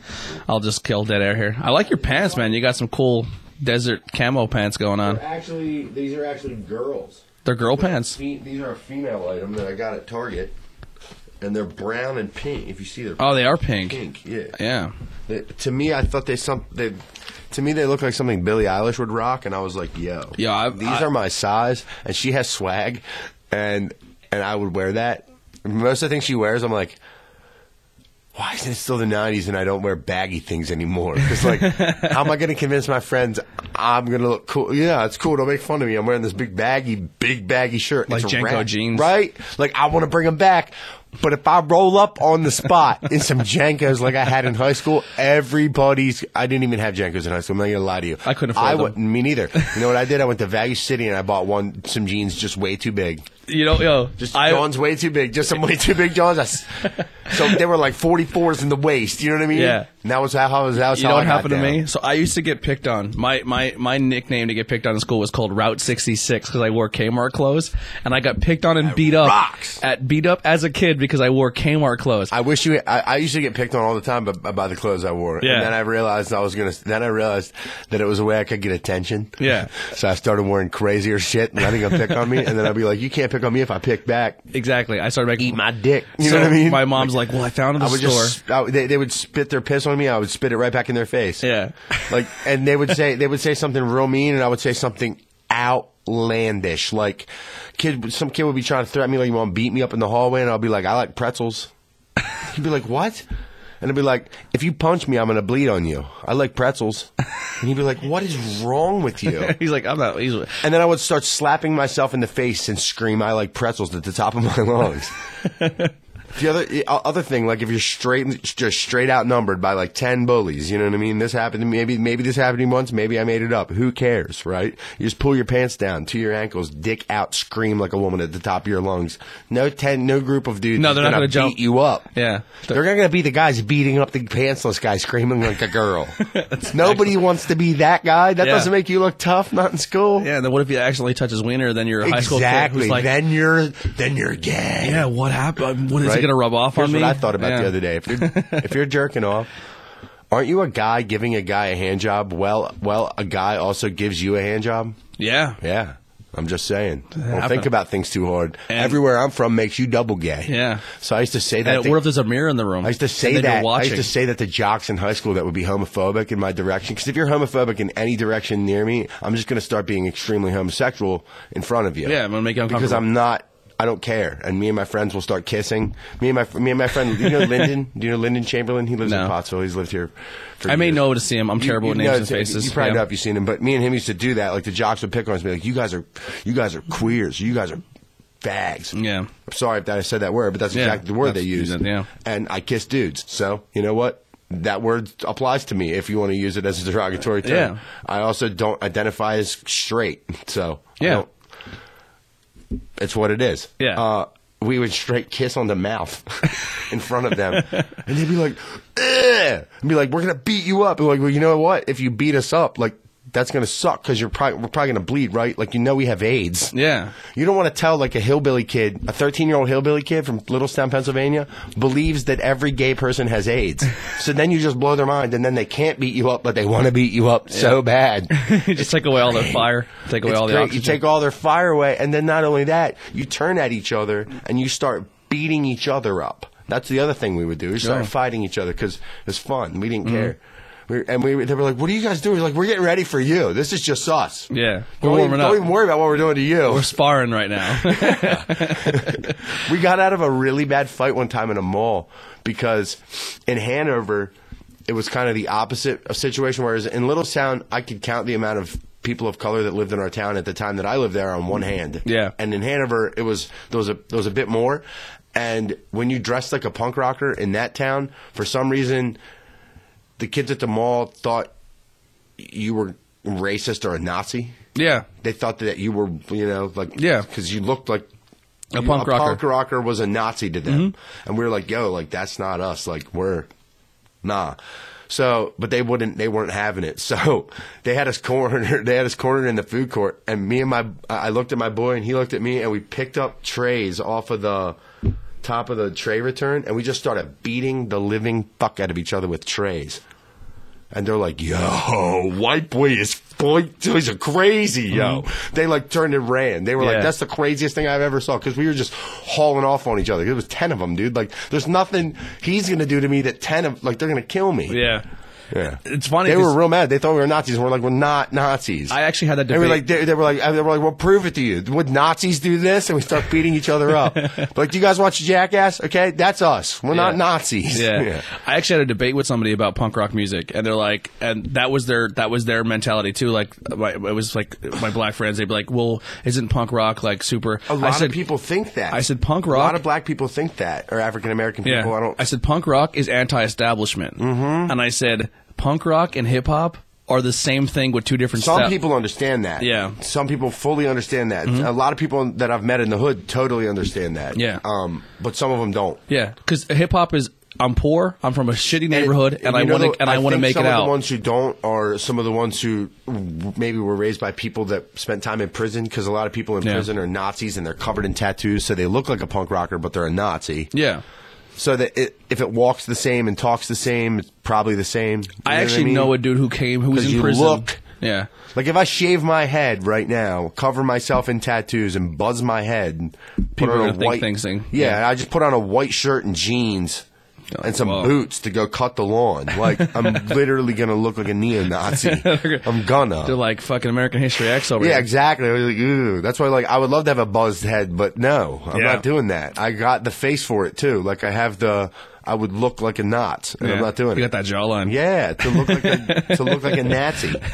I'll just kill dead air here. I like your pants, man. You got some cool desert camo pants going on. Actually, these are actually girls. They're girl pants. Fe- these are a female item that I got at Target, and they're brown and pink. If you see, they're Oh, they are pink. pink. Yeah. Yeah. They- to me, I thought they some they. To me, they look like something Billie Eilish would rock, and I was like, "Yo, Yeah, these I- are my size." And she has swag, and and I would wear that. Most of the things she wears, I'm like, why isn't it still the '90s and I don't wear baggy things anymore? Because like, how am I going to convince my friends I'm going to look cool? Yeah, it's cool. Don't make fun of me. I'm wearing this big baggy, big baggy shirt, Like It's a JNCO rag, jeans. right? Like I want to bring them back. But if I roll up on the spot in some JNCOs like I had in high school, everybody's. I didn't even have JNCOs in high school. I'm not gonna lie to you. I couldn't afford I them. wouldn't- Me neither. You know what I did? I went to Value City and I bought one some jeans just way too big. You know, yo, Just I, John's way too big. Just some way too big Johns. I so they were like 44s in the waist. You know what I mean? Yeah. And that was how, how was that was you know what happened to me? So I used to get picked on. My my my nickname to get picked on in school was called Route 66 because I wore Kmart clothes, and I got picked on and beat up rocks. at beat up as a kid because I wore Kmart clothes. I wish you. I, I used to get picked on all the time by, by the clothes I wore. Yeah. And then I realized I was gonna. Then I realized that it was a way I could get attention. Yeah. So I started wearing crazier shit and letting them pick on me, and then I'd be like, "You can't pick on me if I pick back. exactly. I started making Eat my dick." You so know what I mean? My mom's like, "Well, I found it in I the would store." just. I, they, they would spit their piss on me. I would spit it right back in their face. Yeah. Like, and they would say they would say something real mean, and I would say something outlandish. Like, kid, some kid would be trying to threaten me, like, "You want to beat me up in the hallway?" And I'll be like, "I like pretzels." He'd be like, "What?" And I'd be like, "If you punch me, I'm gonna bleed on you. I like pretzels." And he'd be like, "What is wrong with you?" he's like, "I'm not." He's, And then I would start slapping myself in the face and scream, "I like pretzels" at the top of my lungs. the other the other thing, like if you're straight, just straight outnumbered by like ten bullies, you know what I mean? This happened. to me. Maybe maybe this happened to me once. Maybe I made it up. Who cares, right? You just pull your pants down to your ankles, dick out, scream like a woman at the top of your lungs. No ten, no group of dudes. No, they're not gonna gonna jump. beat you up. yeah. They're not going to be the guys beating up the pantsless guy screaming like a girl. Nobody wants to be that guy. That Yeah. doesn't make you look tough, not in school. Yeah. And then what if you accidentally touch his wiener? Then you're a high school kid Exactly. who's like, then you're then you're gay. "Yeah, what happened? What is Right? It gonna rub off Here's on what me? I thought about Yeah. the other day. If you're if you're jerking off, aren't you a guy giving a guy a hand job? Well, well, a guy also gives you a hand job. Yeah. Yeah. I'm just saying. Don't think about things too hard. And- Everywhere I'm from makes you double gay. Yeah. So I used to say that. And what if there's a mirror in the room? I used to say that. I used to say that to jocks in high school that would be homophobic in my direction. Because if you're homophobic in any direction near me, I'm just going to start being extremely homosexual in front of you. Yeah, I'm gonna make you uncomfortable. because. I'm not. I don't care, and me and my friends will start kissing. Me and my me and my friend. Do you know Lyndon? Do you know Lyndon Chamberlain? He lives No. in Pottsville. He's lived here. for I may years. know to see him. I'm terrible You- with you names know, and faces. You probably Yeah. know if you've seen him, but me and him used to do that. Like the jocks would pick on us, and be like, "You guys are, you guys are queers. You guys are fags." Yeah. I'm sorry that I said that word, but that's Yeah, exactly the word they use. yeah. And I kiss dudes. So, you know what? That word applies to me if you want to use it as a derogatory term. Yeah. I also don't identify as straight. So, Yeah. It's what it is. Yeah. Uh, we would straight kiss on the mouth in front of them. and they'd be like, Ugh! and be like, we're going to beat you up. And like, well, you know what? If you beat us up, like, that's going to suck because you're probably, we're probably going to bleed, right? Like, you know, we have AIDS. Yeah. You don't want to tell like a hillbilly kid, a 13 year old hillbilly kid from Littlestown, Pennsylvania, believes that every gay person has AIDS. so then you just blow their mind, and then they can't beat you up, but they want to beat you up so bad. You just take away all their fire. Take away It's all oxygen. You take all their fire away, and then not only that, you turn at each other and you start beating each other up. That's the other thing we would do. We start Yeah. fighting each other because it's fun. We didn't Mm-hmm. care. We, and we, they were like, "What are you guys doing?" We're like, "We're getting ready for you. This is just us. yeah. We're Don't, even, warming don't even worry about what we're doing to you." We're sparring right now. We got out of a really bad fight one time in a mall because in Hanover, it was kind of the opposite of situation. Whereas in Littlestown, I could count the amount of people of color that lived in our town at the time that I lived there on one hand. Yeah. And in Hanover, it was there was a there was a bit more. And when you dressed like a punk rocker in that town, for some reason, the kids at the mall thought you were racist or a Nazi. yeah. They thought that you were, you know, like Yeah. because you looked like A you- punk rocker. Mm-hmm. punk rocker was a Nazi to them, and we were like, "Yo, like that's not us. Like we're nah." So, but they wouldn't. They weren't having it. So they had us cornered. They had us cornered in the food court, and me and my I looked at my boy, and he looked at me, and we picked up trays off of the top of the tray return, and we just started beating the living fuck out of each other with trays. And they're like, yo, white boy is boy, he's a crazy, yo. They like turned and ran. They were Mm-hmm. Yeah. like, that's the craziest thing I've ever saw because we were just hauling off on each other. It was 10 of them, dude. Like, there's nothing he's to do to me that 10 of, like, they're to kill me. Yeah. Yeah. It's funny They were real mad. They thought we were Nazis. We're like, we're not Nazis. I actually had that They were debate. like, they, they were like, they were like, well, prove it to you. Would Nazis do this? And we start beating each other up. like, do you guys watch Jackass? Okay, that's us. We're not Nazis. Yeah. I actually had a debate with somebody about punk rock music, and they're like, and that was their that was their mentality too. Like, my, it was like my black friends. They'd be like, "Well, isn't punk rock like super?" A lot I said, of people think that. I said punk rock. A lot of black people think that, or African American Yeah, people. I don't. I said punk rock is anti-establishment, mm-hmm. and I said punk rock and hip hop are the same thing with two different. some people understand that. Yeah. Mm-hmm. Some people fully understand that. A lot of people that I've met in the hood totally understand that. Yeah. Um, but some of them don't. Yeah, because hip hop is. I'm poor. I'm from a shitty neighborhood, and, I you know want to and I, want to make some it of out. The ones who don't are some of the ones who maybe were raised by people that spent time in prison because a lot of people in Yeah. prison are Nazis and they're covered in tattoos, so they look like a punk rocker, but they're a Nazi. yeah, So that it, if it walks the same and talks the same, it's probably the same. You I what actually mean? know a dude who came who was in you prison. look- yeah, Like if I shave my head right now, cover myself in tattoos, and buzz my head, put People are on a gonna think white thing. Yeah, Yeah. I just put on a white shirt and jeans. Oh, and some whoa. boots to go cut the lawn. Like I'm literally gonna look like a neo-Nazi. I'm gonna. they're like fucking American History X over yeah, here. exactly. I was like. That's why, like, I would love to have a buzzed head, but no, I'm Yeah. not doing that. I got the face for it too. Like, I have the, I would look like a knot, and I'm not doing You it. got that jawline. Yeah, to look like a, to look like a Nazi.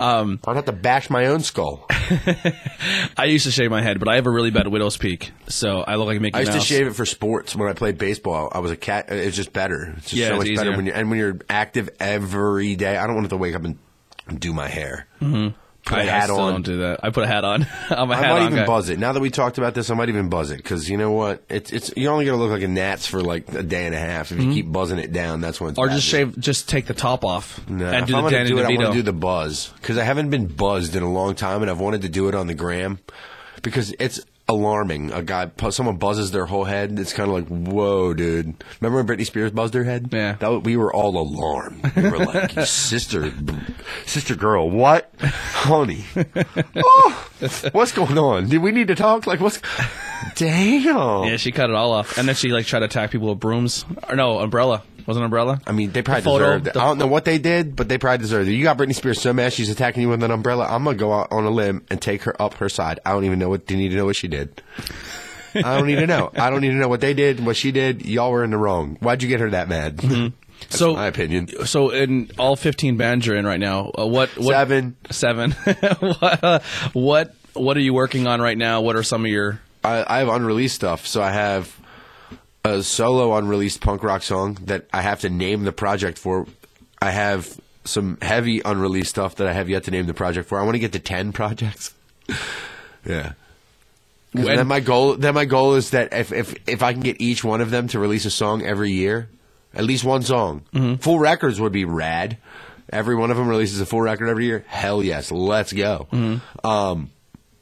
Um, I'd have to bash my own skull. I used to shave my head, but I have a really bad widow's peak, so I look like Mickey I used Mouse. to shave it for sports when I played baseball. I was a cat. It's just better. It's just Yeah, so much better when you and when you're active every day. I don't want to wake up and do my hair. Mm-hmm. Put a I, I hat still on. don't do that. I put a hat on. I'm a I hat might on even guy. buzz it. Now that we talked about this, I might even buzz it because you know what? It's it's you're only gonna look like a gnats for like a day and a half. If you keep buzzing it down, that's when it's Mm-hmm. or bad just shave, just take the top off No, and if do I'm the gonna Danny do it, I want to do the buzz because I haven't been buzzed in a long time, and I've wanted to do it on the gram because it's alarming. A guy, someone buzzes their whole head. It's kind of like, whoa, dude. Remember when Britney Spears buzzed her head? Yeah. That, we were all alarmed. We were like, sister, sister girl, what, honey? Oh, what's going on? Do we need to talk? Like, what's? Damn. Yeah, she cut it all off, and then she like tried to attack people with brooms or no umbrella. Was an umbrella? I mean, they probably photo, deserved it. the- I don't know what they did, but they probably deserved it. You got Britney Spears so mad she's attacking you with an umbrella. I'm gonna go out on a limb and take her up her side. I don't even know what. Do you need to know what she did? I don't need to know. I don't need to know what they did, what she did. Y'all were in the wrong. Why'd you get her that mad? That's so my opinion. So in all 15 bands you're in right now, uh, what what Seven. seven? what, uh, what what are you working on right now? What are some of your I, I have unreleased stuff, so I have a solo unreleased punk rock song that I have to name the project for. I have some heavy unreleased stuff that I have yet to name the project for. I want to get to ten projects. yeah. When- then my goal then my goal is that if, if if I can get each one of them to release a song every year, at least one song. Full records would be rad. Every one of them releases a full record every year. Hell yes, let's go. Um,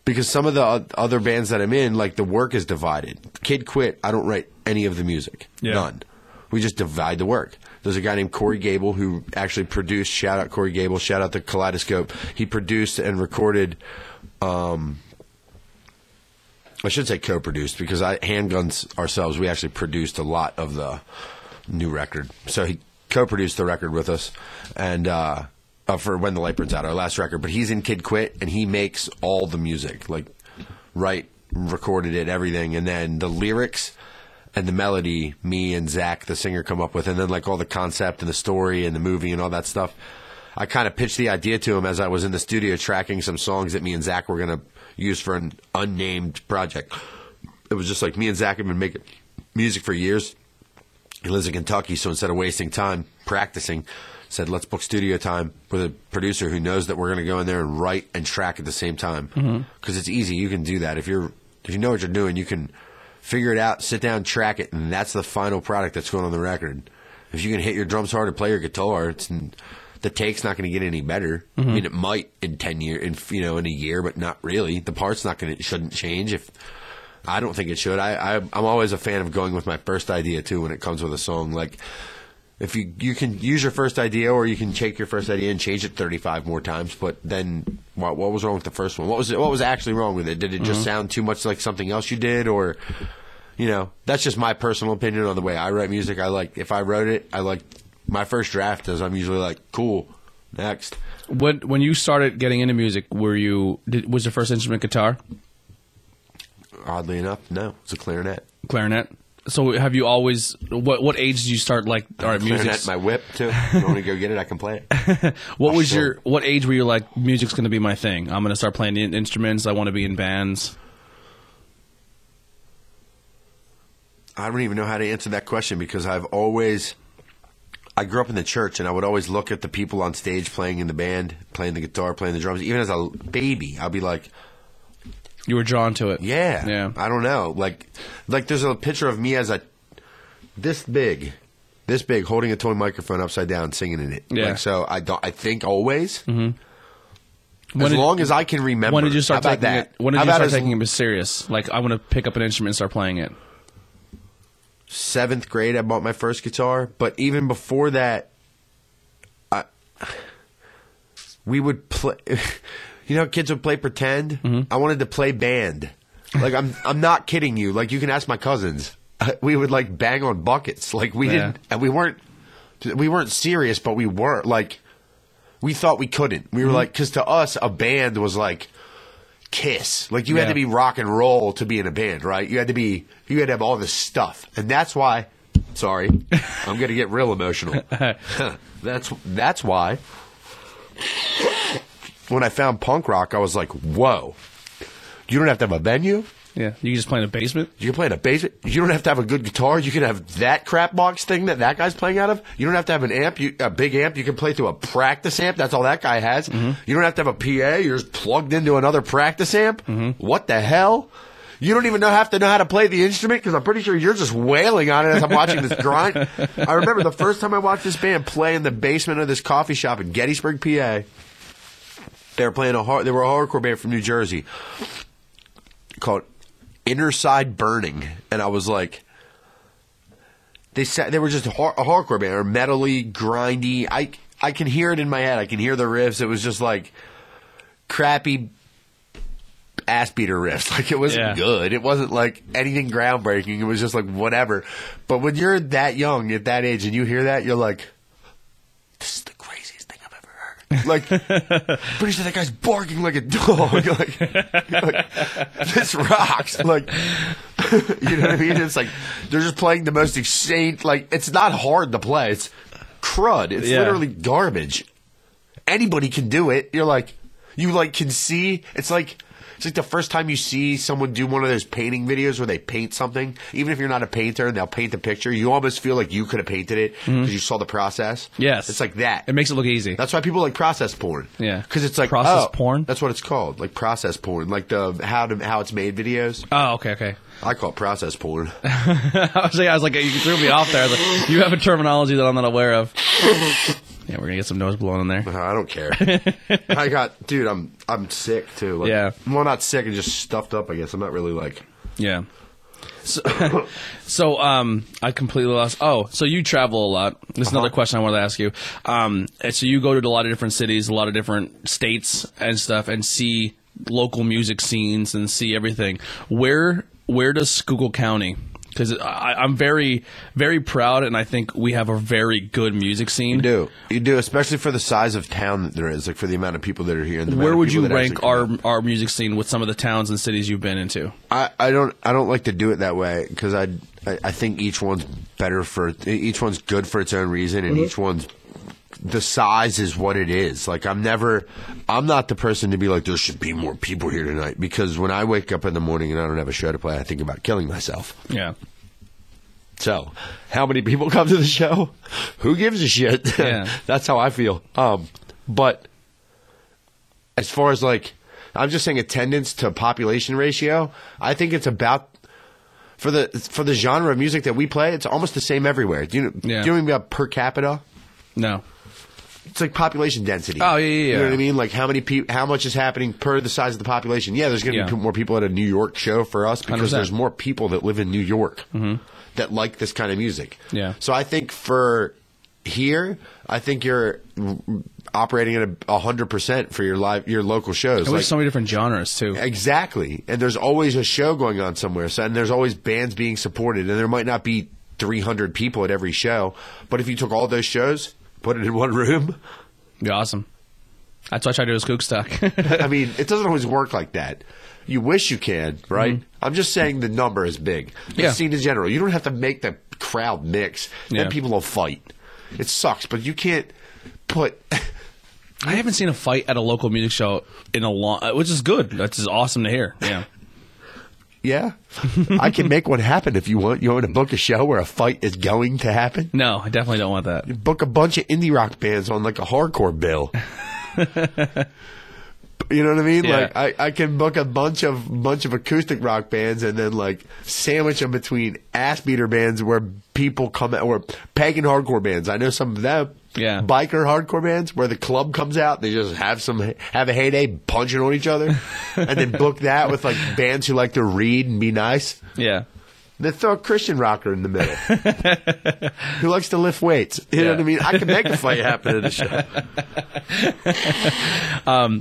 because some of the other bands that I'm in, like the work is divided. Kidd Quit. I don't write any of the music. Yeah. None. We just divide the work. There's a guy named Corey Gable who actually produced. Shout out Corey Gable. Shout out the Kaleidoscope. He produced and recorded. Um, I should say co-produced because I handguns ourselves. We actually produced a lot of the new record. So he co-produced the record with us, and uh, uh, for when the light burns out, our last record. But he's in Kidd Quit, and he makes all the music, like right, recorded it, everything, and then the lyrics and the melody. Me and Zach, the singer, come up with, and then like all the concept and the story and the movie and all that stuff. I kind of pitched the idea to him as I was in the studio tracking some songs that me and Zach were going to use for an unnamed project. It was just like me and Zach have been making music for years. He lives in Kentucky, so instead of wasting time practicing, said let's book studio time with a producer who knows that we're going to go in there and write and track at the same time. Mm-hmm. Because it's easy, you can do that if you're if you know what you're doing, you can figure it out, sit down, track it, and that's the final product that's going on the record. If you can hit your drums hard and play your guitar, it's the take's not going to get any better. I mm-hmm. mean, it might in ten year, in you know, in a year, but not really. The part's not going to shouldn't change if. I don't think it should. I, I I'm always a fan of going with my first idea too when it comes with a song. Like if you you can use your first idea or you can take your first idea and change it 35 more times, but then what what was wrong with the first one? What was it, what was actually wrong with it? Did it just mm-hmm. sound too much like something else you did or you know, that's just my personal opinion on the way I write music. I like if I wrote it, I like my first draft is I'm usually like, cool, next. when when you started getting into music? Were you did, was your first instrument guitar, Oddly enough, no, it's a clarinet. clarinet? So have you always what what age did you start like all right music? my whip too. You want to go get it? I can play it. What was your what age were you like music's going to be my thing? I'm going to start playing in- instruments. I want to be in bands. I don't even know how to answer that question because I've always I grew up in the church and I would always look at the people on stage playing in the band, playing the guitar, playing the drums. Even as a baby, I'd be like, You were drawn to it. yeah, Yeah. I don't know. Like like there's a picture of me as a this big, this big holding a toy microphone upside down singing in it. Yeah. Like, so I don't I think always mm-hmm. When as did- long as I can remember. When did you start taking that? it? When did How you start taking it serious? Like I want to pick up an instrument and start playing it. seventh grade I bought my first guitar, but even before that, I we would play. You know, kids would play pretend. Mm-hmm. I wanted to play band. Like I'm, I'm not kidding you. Like you can ask my cousins. We would like bang on buckets. Like we Yeah. didn't, and we weren't, we weren't serious, but we were like, we thought we couldn't. We were mm-hmm. like, because to us, a band was like. Kiss. Like you had to be rock and roll to be in a band, right? You had to be you had to have all this stuff. And that's why sorry. I'm gonna get real emotional. that's that's why when I found punk rock I was like, Whoa. You don't have to have a venue. Yeah, you can just play in a basement. You can play in a basement. You don't have to have a good guitar. You can have that crap box thing that that guy's playing out of. You don't have to have an amp, you, a big amp. You can play through a practice amp. That's all that guy has. Mm-hmm. You don't have to have a PA. You're just plugged into another practice amp. Mm-hmm. What the hell? You don't even know have to know how to play the instrument because I'm pretty sure you're just wailing on it as I'm watching this grind. I remember the first time I watched this band play in the basement of this coffee shop in Gettysburg, PA. They were playing a hard, they were a hardcore band from New Jersey called inner side burning, and I was like, they said they were just a, har- a hardcore band or metally, grindy. I I can hear it in my head. I can hear the riffs. It was just like crappy ass beater riffs. Like it wasn't Yeah. good. It wasn't like anything groundbreaking. It was just like whatever. But when you're that young at that age and you hear that, you're like, this is the craziest thing I've ever heard. Like, pretty sure that guy's barking like a dog. like, like, this rocks. Like, you know what I mean? It's like they're just playing the most insane. Like, it's not hard to play. It's crud. It's Yeah. literally garbage. Anybody can do it. You're like, you like can see. It's like. It's like the first time you see someone do one of those painting videos where they paint something, even if you're not a painter and they'll paint the picture, you almost feel like you could have painted it mm-hmm. because you saw the process. Yes. It's like that. It makes it look easy. That's why people like process porn. Yeah. because it's like Process oh, porn? That's what it's called, like process porn, like the how to how it's made videos. oh, okay, okay. I call it process porn. I was like, I was like, you threw me off there. Like, you have a terminology that I'm not aware of. Yeah, we're gonna get some nose blown in there. I don't care. I got, dude. I'm I'm sick too. Like, Yeah. Well, not sick and just stuffed up. I guess I'm not really like. Yeah. So, so um, I completely lost. Oh, so you travel a lot. This is another question I wanted to ask you. Um, and so you go to a lot of different cities, a lot of different states and stuff, and see local music scenes and see everything. Where where does Schuylkill County? Because I'm very very proud, and I think we have a very good music scene. You do, you do, especially for the size of town that there is, like for the amount of people that are here. And the Where would you rank our come out. our music scene with some of the towns and cities you've been into? I, I don't I don't like to do it that way because I, I I think each one's better for each one's good for its own reason and mm-hmm. each one's the size is what it is. Like I'm never I'm not the person to be like there should be more people here tonight because when I wake up in the morning and I don't have a show to play, I think about killing myself. Yeah. So, how many people come to the show? Who gives a shit? Yeah. That's how I feel. Um, but as far as like, I'm just saying attendance to population ratio. I think it's about for the for the genre of music that we play. It's almost the same everywhere. Do you know? Yeah. Do you know anything about per capita? No. It's like population density. Oh, yeah, yeah, You know what I mean? Like how many people, how much is happening per the size of the population? Yeah, there's going to Yeah. be more people at a New York show for us because 100%. there's more people that live in New York that like this kind of music. Mm-hmm. Yeah. So I think for here, I think you're operating at a hundred percent for your live, your local shows. There's Like- so many different genres too. Exactly. And there's always a show going on somewhere. So, and there's always bands being supported. And there might not be 300 people at every show. But if you took all those shows, put it in one room, Be awesome. That's what I try to do with Skookstock. I mean, it doesn't always work like that. You wish you can, right? I'm just saying the number is big. The Mm-hmm. Yeah. scene in general. You don't have to make the crowd mix. Yeah. Then people will fight. It sucks, but you can't put. I haven't seen a fight at a local music show in a long, which is good. That's just awesome to hear. Yeah. yeah, I can make one happen if you want. You want to book a show where a fight is going to happen? No, I definitely don't want that. book a bunch of indie rock bands on like a hardcore bill. you know what I mean? Yeah. Like I, I can book a bunch of bunch of acoustic rock bands and then like sandwich them between ass beater bands where people come out or pagan hardcore bands. I know some of them. Yeah. Biker hardcore bands where the club comes out, they just have some have a heyday punching on each other, and then book that with like bands who like to read and be nice. Yeah. Then throw a Christian rocker in the middle who likes to lift weights. You know what I mean? I can make a fight happen at a show.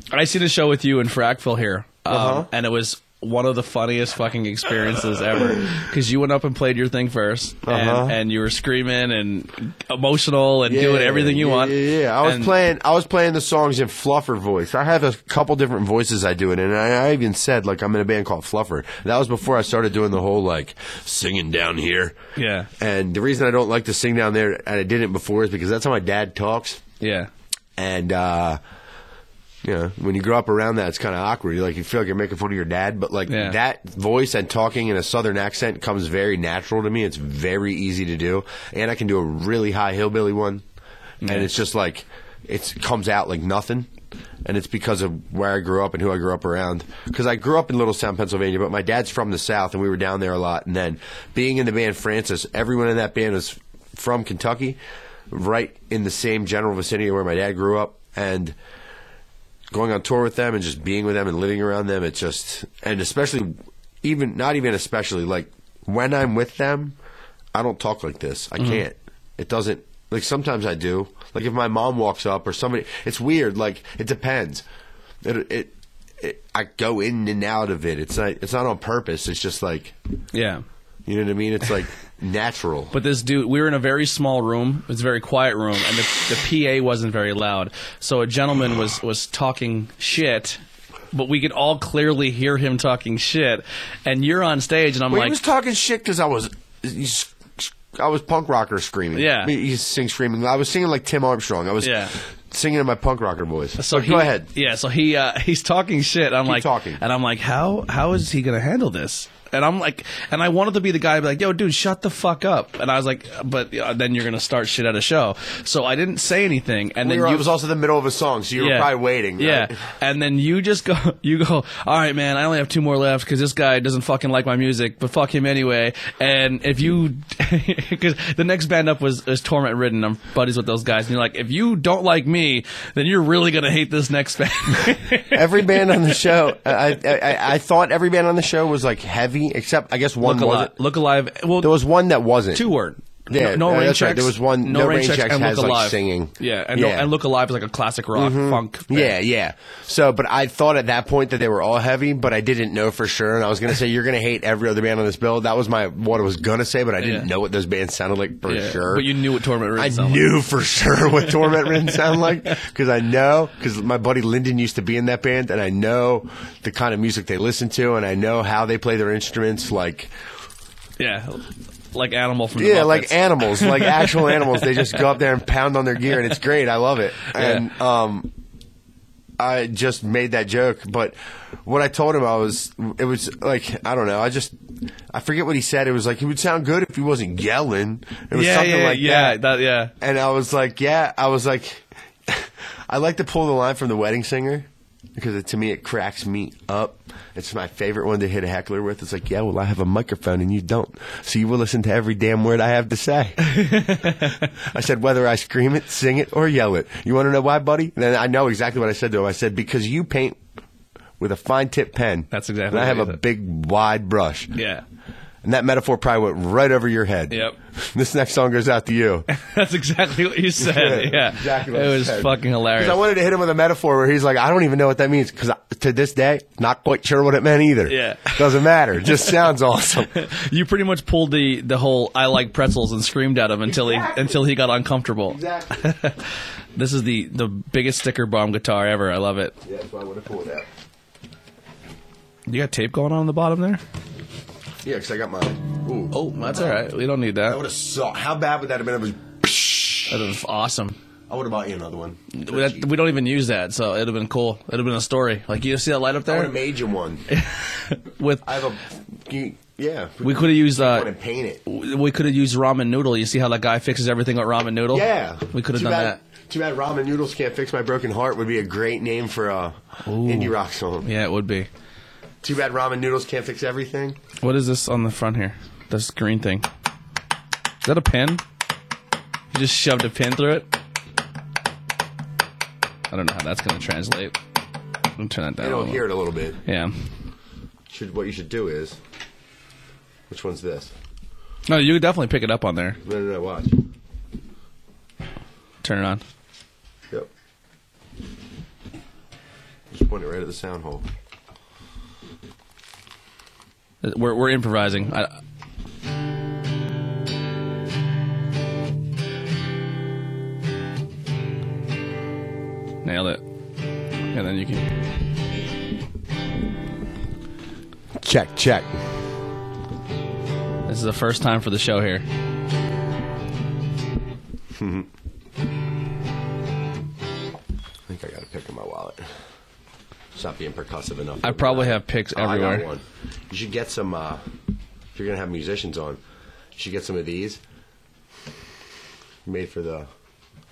I seen a show with you in Frackville here, um, Uh-huh. and it was one of the funniest fucking experiences ever. Because you went up and played your thing 1st and, Uh-huh. and you were screaming and emotional and doing everything you yeah, want. Yeah, yeah. I was And- playing. I was playing the songs in Fluffer voice. I have a couple different voices I do it in. And I, I even said like I'm in a band called Fluffer. That was before I started doing the whole like singing down here. Yeah. And the reason I don't like to sing down there, and I didn't before, is because that's how my dad talks. Yeah. And uh, you know, when you grow up around that, it's kind of awkward. You like you feel like you're making fun of your dad, but like Yeah. that voice and talking in a southern accent comes very natural to me. It's very easy to do, and I can do a really high hillbilly one, and it's just like it comes out like nothing. And it's because of where I grew up and who I grew up around. Because I grew up in Little Littlestown, Pennsylvania, but my dad's from the South, and we were down there a lot. And then being in the band Francis, everyone in that band was from Kentucky, right in the same general vicinity where my dad grew up. And going on tour with them and just being with them and living around them, it's just, and especially even not even especially like when I'm with them, I don't talk like this. I mm-hmm. can't. It doesn't like sometimes I do. Like if my mom walks up or somebody, it's weird. Like it depends. It, it, it I go in and out of it. It's not. It's not on purpose. It's just like Yeah. You know what I mean. It's like natural. But this dude, we were in a very small room. It's a very quiet room, and the, the PA wasn't very loud. So a gentleman was was talking shit, but we could all clearly hear him talking shit. And you're on stage, and I'm Well, like, he was talking shit because I was. he's- I was punk rocker screaming. Yeah. he sing screaming. I was singing like Tim Armstrong. I was Yeah. singing in my punk rocker voice. So he, go ahead. Yeah, so he uh, he's talking shit. I'm like talking. and I'm like, how how is he gonna handle this? And I'm like, and I wanted to be the guy, to be like, yo, dude, shut the fuck up. And I was like, but uh, then you're gonna start shit at a show. So I didn't say anything. And We then were, you it was also the middle of a song, so you were probably waiting. Yeah, right? and then you just go, you go. All right, man. I only have two more left because this guy doesn't fucking like my music, but fuck him anyway. And if you, because the next band up was, was Torment Ridden. I'm buddies with those guys, and you're like, if you don't like me, then you're really gonna hate this next band. Every band on the show, I, I, I, I thought every band on the show was like heavy, except I guess one look was. alive. Look alive. Well, There was one that wasn't. two word. Yeah, no, no rain that's right. There was one- No, No rain Rain checks Checks and has, look like, singing. Yeah, and No, and look alive is like a classic rock mm-hmm. funk. band. Yeah, yeah. So, but I thought at that point that they were all heavy, but I didn't know for sure. And I was going to say you're going to hate every other band on this bill. That was my what I was going to say, but I didn't Yeah. know what those bands sounded like for Yeah, sure. But you knew what Torment Ridden I sounded like. knew for sure what Torment Ridden sound like because I know because my buddy Lyndon used to be in that band, and I know the kind of music they listen to, and I know how they play their instruments. Like Yeah, like Animal from the yeah, like animals, like actual animals. They just go up there and pound on their gear, and it's great. I love it. And um, I just made that joke, but what I told him, I was, it was like I don't know. I just, I forget what he said. It was like he would sound good if he wasn't yelling. It was yeah, something yeah, like yeah, that. yeah. And I was like, yeah, I was like, I like to pull the line from the wedding singer because it, to me it cracks me up. It's my favorite one to hit a heckler with. It's like, yeah, well, I have a microphone and you don't, so you will listen to every damn word I have to say. I said whether I scream it, sing it, or yell it. You want to know why, buddy? And then I know exactly what I said to him. I said because you paint with a fine tip pen. That's exactly And I have a big wide brush. Yeah. And that metaphor probably went right over your head. Yep. This next song goes out to you. That's exactly what you said. Yeah, exactly what it was said. fucking hilarious. I wanted to hit him with a metaphor where he's like, I don't even know what that means. Because to this day, not quite sure what it meant either. Yeah. Doesn't matter. It Just sounds awesome. you pretty much pulled the the whole "I like pretzels" and screamed at him until Exactly. he until he got uncomfortable. Exactly. This is the the biggest sticker bomb guitar ever. I love it. yeah, that's why I would have pulled that. You got tape going on in the bottom there? Yeah, because I got mine. Ooh. Oh, that's all right. We don't need That that. would have sucked. How bad would that have been if it was. That was awesome. I would have bought you another one. We, we don't even use that, so it'd have been cool. It'd have been a story. Like you see that light up I would there have made you one. with. I have a. you- Yeah. We could have used uh, want paint it. we could have used ramen noodle. You see how that guy fixes everything with ramen noodle? Yeah. we could have Too done bad- Too bad Ramen Noodles Can't Fix My Broken Heart would be a great name for a indie rock song. Yeah, it would be. Too bad Ramen Noodles Can't Fix Everything. What is this on the front here? This green thing. Is that a pin? You just shoved a pin through it? I don't know how that's going to translate. Let me turn that down. I a don't hear it a little bit. Yeah. Should what you should do is, which one's this? No, you could definitely pick it up on there. No, no, no. Watch. Turn it on. Yep. Just point it right at the sound hole. We're, we're improvising. I, nailed it. And then you can. Check, check. This is the first time for the show here. Stop being percussive enough. I probably have picks Oh, I everywhere. got one. You should get some. Uh, if you're gonna have musicians on, you should get some of these. Made for the.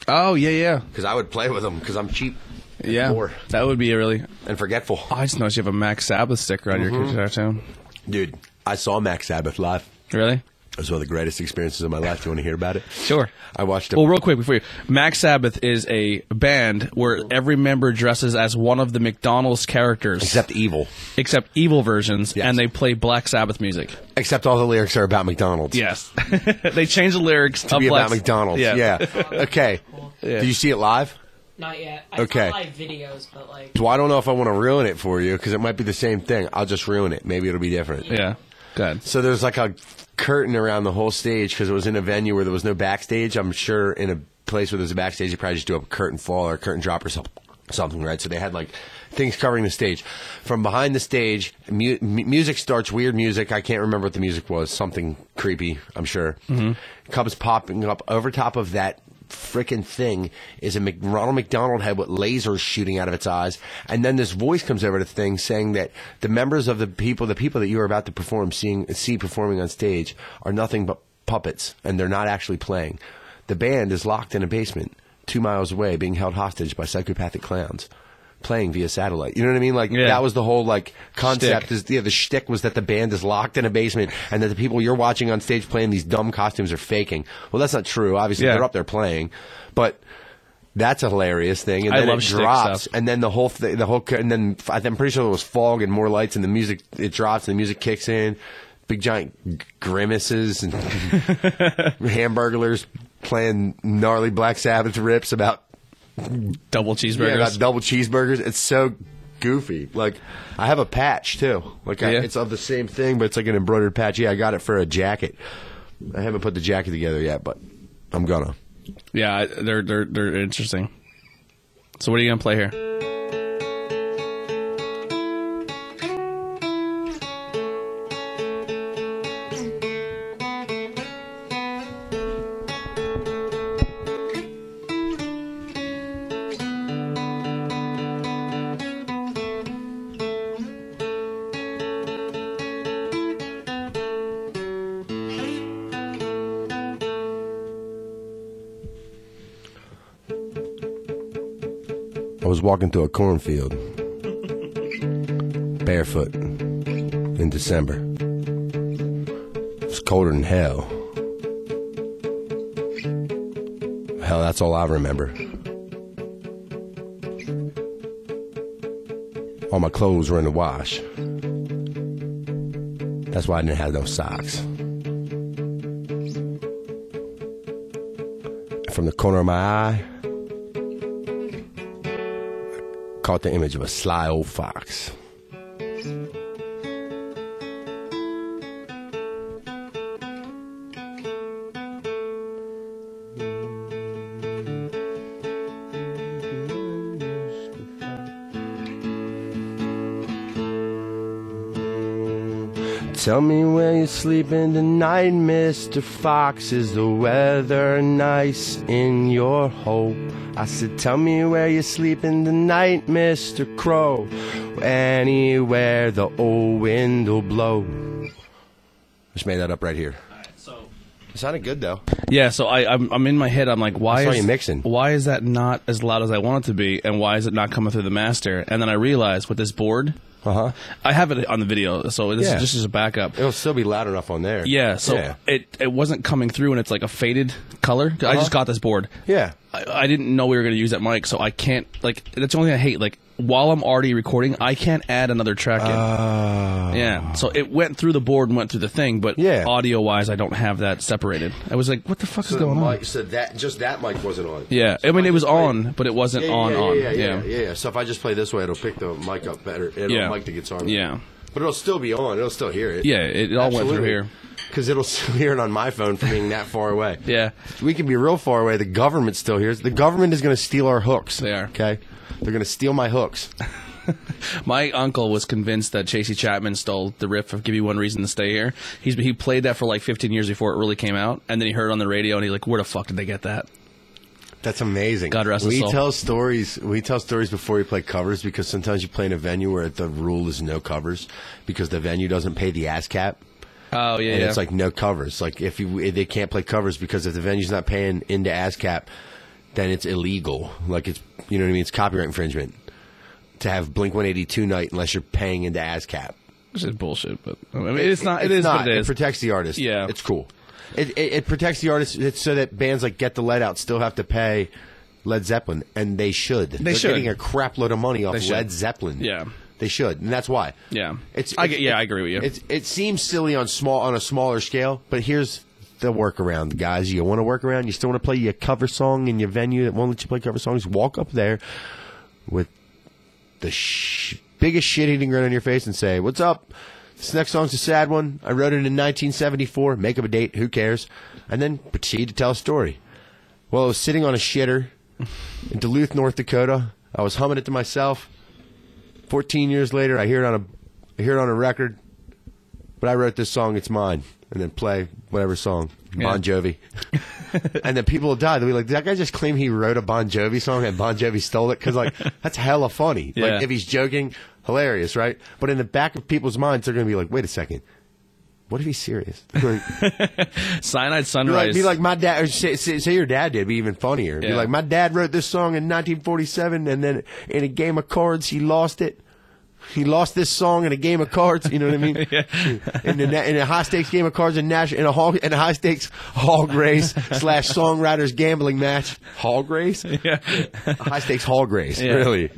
Oh yeah, yeah, Because I would play with them because I'm cheap. yeah. poor That would be a really. and forgetful. Oh, I just noticed you have a Mac Sabbath sticker on Mm-hmm. your guitar too. Dude, I saw Mac Sabbath live. Really? It was one of the greatest experiences of my life. Do you want to hear about it? Sure. I watched it. Well, real quick before you, Mac Sabbath is a band where every member dresses as one of the McDonald's characters, except evil. except evil versions, Yes. and they play Black Sabbath music. Except all the lyrics are about McDonald's. Yes, they change the lyrics To of be Black about McDonald's. Yeah. okay. Yeah. Did you see it live? Not yet. I Okay. saw live videos, but like So I don't know if I want to ruin it for you because it might be the same thing. I'll just ruin it. Maybe it'll be different. Yeah, good. So there's like a curtain around the whole stage because it was in a venue where there was no backstage. I'm sure in a place where there's a backstage, you probably just do a curtain fall or a curtain drop or something, something, right? So they had like things covering the stage. From behind the stage, mu- mu- music starts. Weird music. I can't remember what the music was. Something creepy. I'm sure. Mm-hmm. Comes popping up over top of that freaking thing is a Mc- Ronald McDonald head with lasers shooting out of its eyes, and then this voice comes over to the thing saying that the members of the people, the people that you are about to perform, seeing see performing on stage, are nothing but puppets, and they're not actually playing. The band is locked in a basement, two miles away, being held hostage by psychopathic clowns. Playing via satellite, you know what I mean? Like Yeah. that was the whole like concept. Shtick. Is yeah, the shtick was that the band is locked in a basement, and that the people you're watching on stage playing these dumb costumes are faking. Well, that's not true. Obviously, Yeah. they're up there playing, but that's a hilarious thing. And I then love it drops, and then the whole thing, the whole, and then I'm pretty sure there was fog and more lights, and the music it drops, and the music kicks in, big giant grimaces and hamburglars playing gnarly Black Sabbath rips about Double cheeseburgers. yeah, about double cheeseburgers. It's so goofy. Like I have a patch too. Like I, Yeah? it's of the same thing, but it's like an embroidered patch. Yeah, I got it for a jacket. I haven't put the jacket together yet, but I'm gonna. yeah, they're they're they're interesting. So what are you gonna play here? I was walking through a cornfield, barefoot, in December. It was colder than hell. Hell, that's all I remember. All my clothes were in the wash. That's why I didn't have no socks. From the corner of my eye, caught the image of a sly old fox. Tell me where you're sleeping tonight, Mr. Fox. Is the weather nice in your hole? I said, Tell me where you're sleeping tonight, Mr. Crow. Anywhere the old wind will blow. Just made that up right here. So It sounded good though. yeah, so I I'm, I'm in my head. I'm like, why I saw is you mixing. why is that not as loud as I want it to be, and why is it not coming through the master? And then I realized with this board, Uh huh. I have it on the video, so this Yeah. is just as a backup. It'll still be loud enough on there. Yeah, so yeah. it it wasn't coming through, and it's like a faded color. I Uh-huh. just got this board. Yeah. I, I didn't know we were going to use that mic, so I can't like. That's the only thing I hate. Like while I'm already recording, I can't add another track in. Uh, yeah, so it went through the board and went through the thing, but Yeah. audio wise, I don't have that separated. I was like, "What the fuck is going on?" So that just that mic wasn't on. Yeah, So I mean if it was just play- on, but it wasn't Yeah, on yeah, on. Yeah yeah, yeah, yeah. So if I just play this way, it'll pick the mic up better. It'll Yeah. mic the guitar. Yeah. But it'll still be on. It'll still hear it. Yeah, it, it all went through here. Because it'll still hear it on my phone from being that far away. Yeah. We can be real far away. The government still hears. The government is going to steal our hooks. They are. Okay? They're going to steal my hooks. My uncle was convinced that Tracy Chapman stole the riff of "Give You One Reason to Stay Here." He's he played that for like 15 years before it really came out, and then he heard it on the radio, and he's like, "Where the fuck did they get that?" That's amazing. God rest his we soul. tell stories. We tell stories before we play covers because sometimes you play in a venue where the rule is no covers because the venue doesn't pay the ASCAP. Oh yeah, and yeah. it's like no covers. Like if you they can't play covers because if the venue's not paying into ASCAP, then it's illegal. Like it's you know what I mean. It's copyright infringement to have Blink One Eighty Two night unless you're paying into ASCAP. Which is bullshit, but I mean, it's not. It's It is not. it protects the artist. Yeah. it's cool. It, it, it protects the artist. It's so that bands like Get the Led Out still have to pay Led Zeppelin, and they should. They are should. getting a crap load of money off They should. Led Zeppelin. Yeah. they should, and that's why. Yeah. it's. I get- yeah, I agree with you. It's, it seems silly on small on a smaller scale, but here's the workaround, guys. You want to work around? You still want to play your cover song in your venue that won't let you play cover songs? Walk up there with the sh- biggest shit-eating grin on your face and say, "What's up?" This next song's a sad one. I wrote it in 1974. Make up a date. Who cares? And then proceed to tell a story. Well, I was sitting on a shitter in Duluth, North Dakota. I was humming it to myself. 14 years later, I hear it on a, I hear it on a record. But I wrote this song. It's mine. And then play whatever song, Bon Jovi. and then people will die. They'll be like, "Did that guy just claim he wrote a Bon Jovi song and Bon Jovi stole it?" Because like that's hella funny. Yeah. Like if he's joking, hilarious, right? But in the back of people's minds, they're going to be like, "Wait a second, what if he's serious?" Like, Cyanide be Sunrise. like, be like my dad. Say, say, say your dad did. Be even funnier. Be like, my dad wrote this song in 1947, and then in a game of cards, he lost it. He lost this song in a game of cards. You know what I mean? in, the, na- in a high stakes game of cards in national in a hog in a high stakes hog race slash songwriters gambling match. Hog race. yeah. high stakes hog race. Yeah. Really.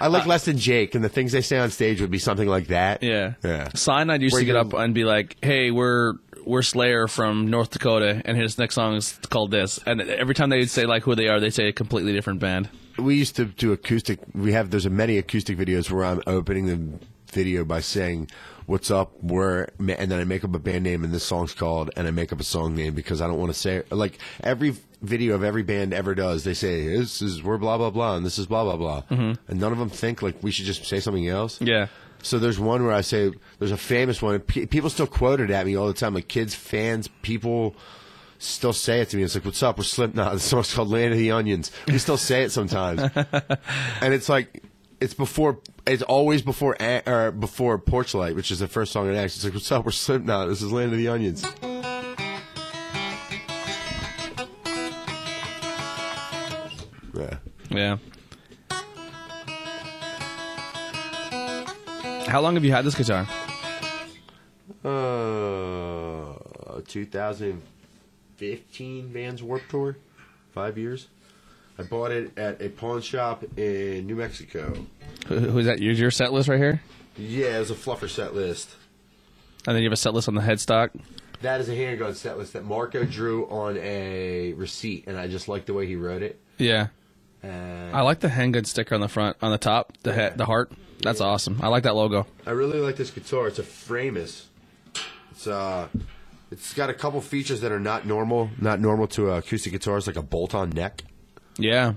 I like less than Jake, and the things they say on stage would be something like that. Yeah. Yeah. Cyanide used Where to get up and be like, "Hey, we're we're Slayer from North Dakota, and his next song is called this." And every time they would say like who they are, they say a completely different band. We used to do acoustic. We have there's a many acoustic videos where I'm opening the video by saying "What's up?" Where and then I make up a band name and this song's called, and I make up a song name because I don't want to say like every video of every band ever does. They say this is we're blah blah blah and this is blah blah blah, mm-hmm. and none of them think like we should just say something else. Yeah. So there's one where I say there's a famous one. pe- people still quote it at me all the time. Like kids, fans, people still say it to me. It's like, "What's up?" We're Slipknot. The song's called "Land of the Onions." We still say it sometimes, and it's like it's before. It's always before A- or before Porchlight, which is the first song in X. It's like, "What's up?" We're Slipknot. This is "Land of the Onions." Yeah. Yeah. How long have you had this guitar? Uh, 2015 Vans Warped Tour, five years. I bought it at a pawn shop in New Mexico. Who- Who's that? Your your set list right here, Yeah, it was a fluffer set list. and then you have a set list on the headstock. That is a handgun set list that Marco drew on a receipt, and I just like the way he wrote it. Yeah, And I like the handgun sticker on the front, on the top, the head, the heart. That's awesome. I like that logo. I really like this guitar. It's a Framus. It's uh, it's got a couple features that are not normal, not normal to acoustic guitars, like a bolt-on neck. Yeah,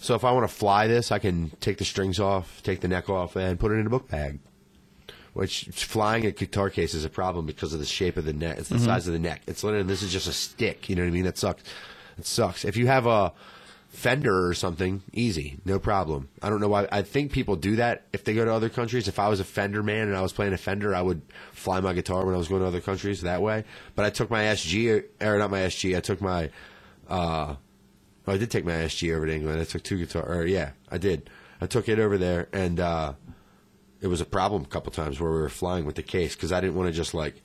So if I want to fly this, I can take the strings off, take the neck off, and put it in a book bag. Which flying a guitar case is a problem because of the shape of the neck. It's the mm-hmm. size of the neck. It's literally this is just a stick. You know what I mean? That sucks. It sucks. If you have a Fender or something, easy, no problem. I don't know why. I think people do that if they go to other countries. If I was a Fender man and I was playing a Fender, I would fly my guitar when I was going to other countries that way. But I took my SG, or not my SG. I took my. Uh, well, I did take my SG over to England. I took two guitar. Or yeah, I did. I took it over there, and uh, it was a problem a couple times where we were flying with the case because I didn't want to just like.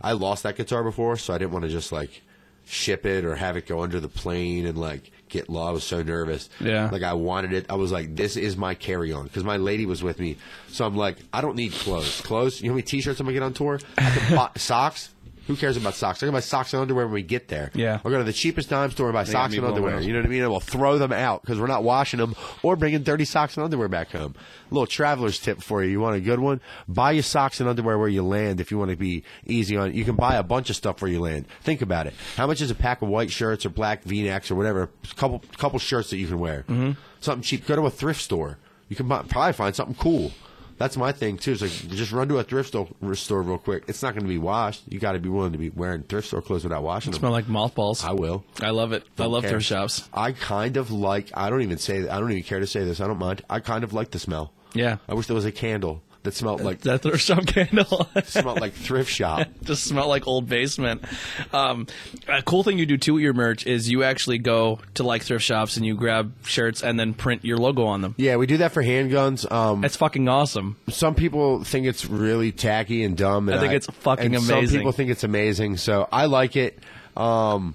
I lost that guitar before, so I didn't want to just like ship it or have it go under the plane and like get lost. I was so nervous. Yeah. Like I wanted it. I was like, this is my carry on because my lady was with me. So I'm like, I don't need clothes. Clothes. You know how many t-shirts I'm gonna get on tour? I can buy socks. Who cares about socks? I can buy socks and underwear when we get there. Yeah. We'll go to the cheapest dime store and buy socks me and underwear. You know what I mean? And we'll throw them out because we're not washing them or bringing dirty socks and underwear back home. little traveler's tip for you. You want a good one? Buy your socks and underwear where you land if you want to be easy on it. You can buy a bunch of stuff where you land. Think about it. How much is a pack of white shirts or black V-necks or whatever? A couple, couple shirts that you can wear. Mm-hmm. Something cheap. Go to a thrift store. You can buy, probably find something cool. That's my thing too. Is like just run to a thrift store, store real quick. It's not going to be washed. You got to be willing to be wearing thrift store clothes without washing them. smell like mothballs. I will. I love it. I Don't love care. thrift shops. I kind of like. I don't even say. I don't even care to say this. I don't mind. I kind of like the smell. Yeah. I wish there was a candle that smelled like That thrift shop candle. smelled like thrift shop. just smelled like old basement. Um, a cool thing you do too with your merch is you actually go to like thrift shops and you grab shirts and then print your logo on them. Yeah, we do that for handguns. Um, That's fucking awesome. some people think it's really tacky and dumb. And I think it's fucking and Some amazing. people think it's amazing, so I like it. Um,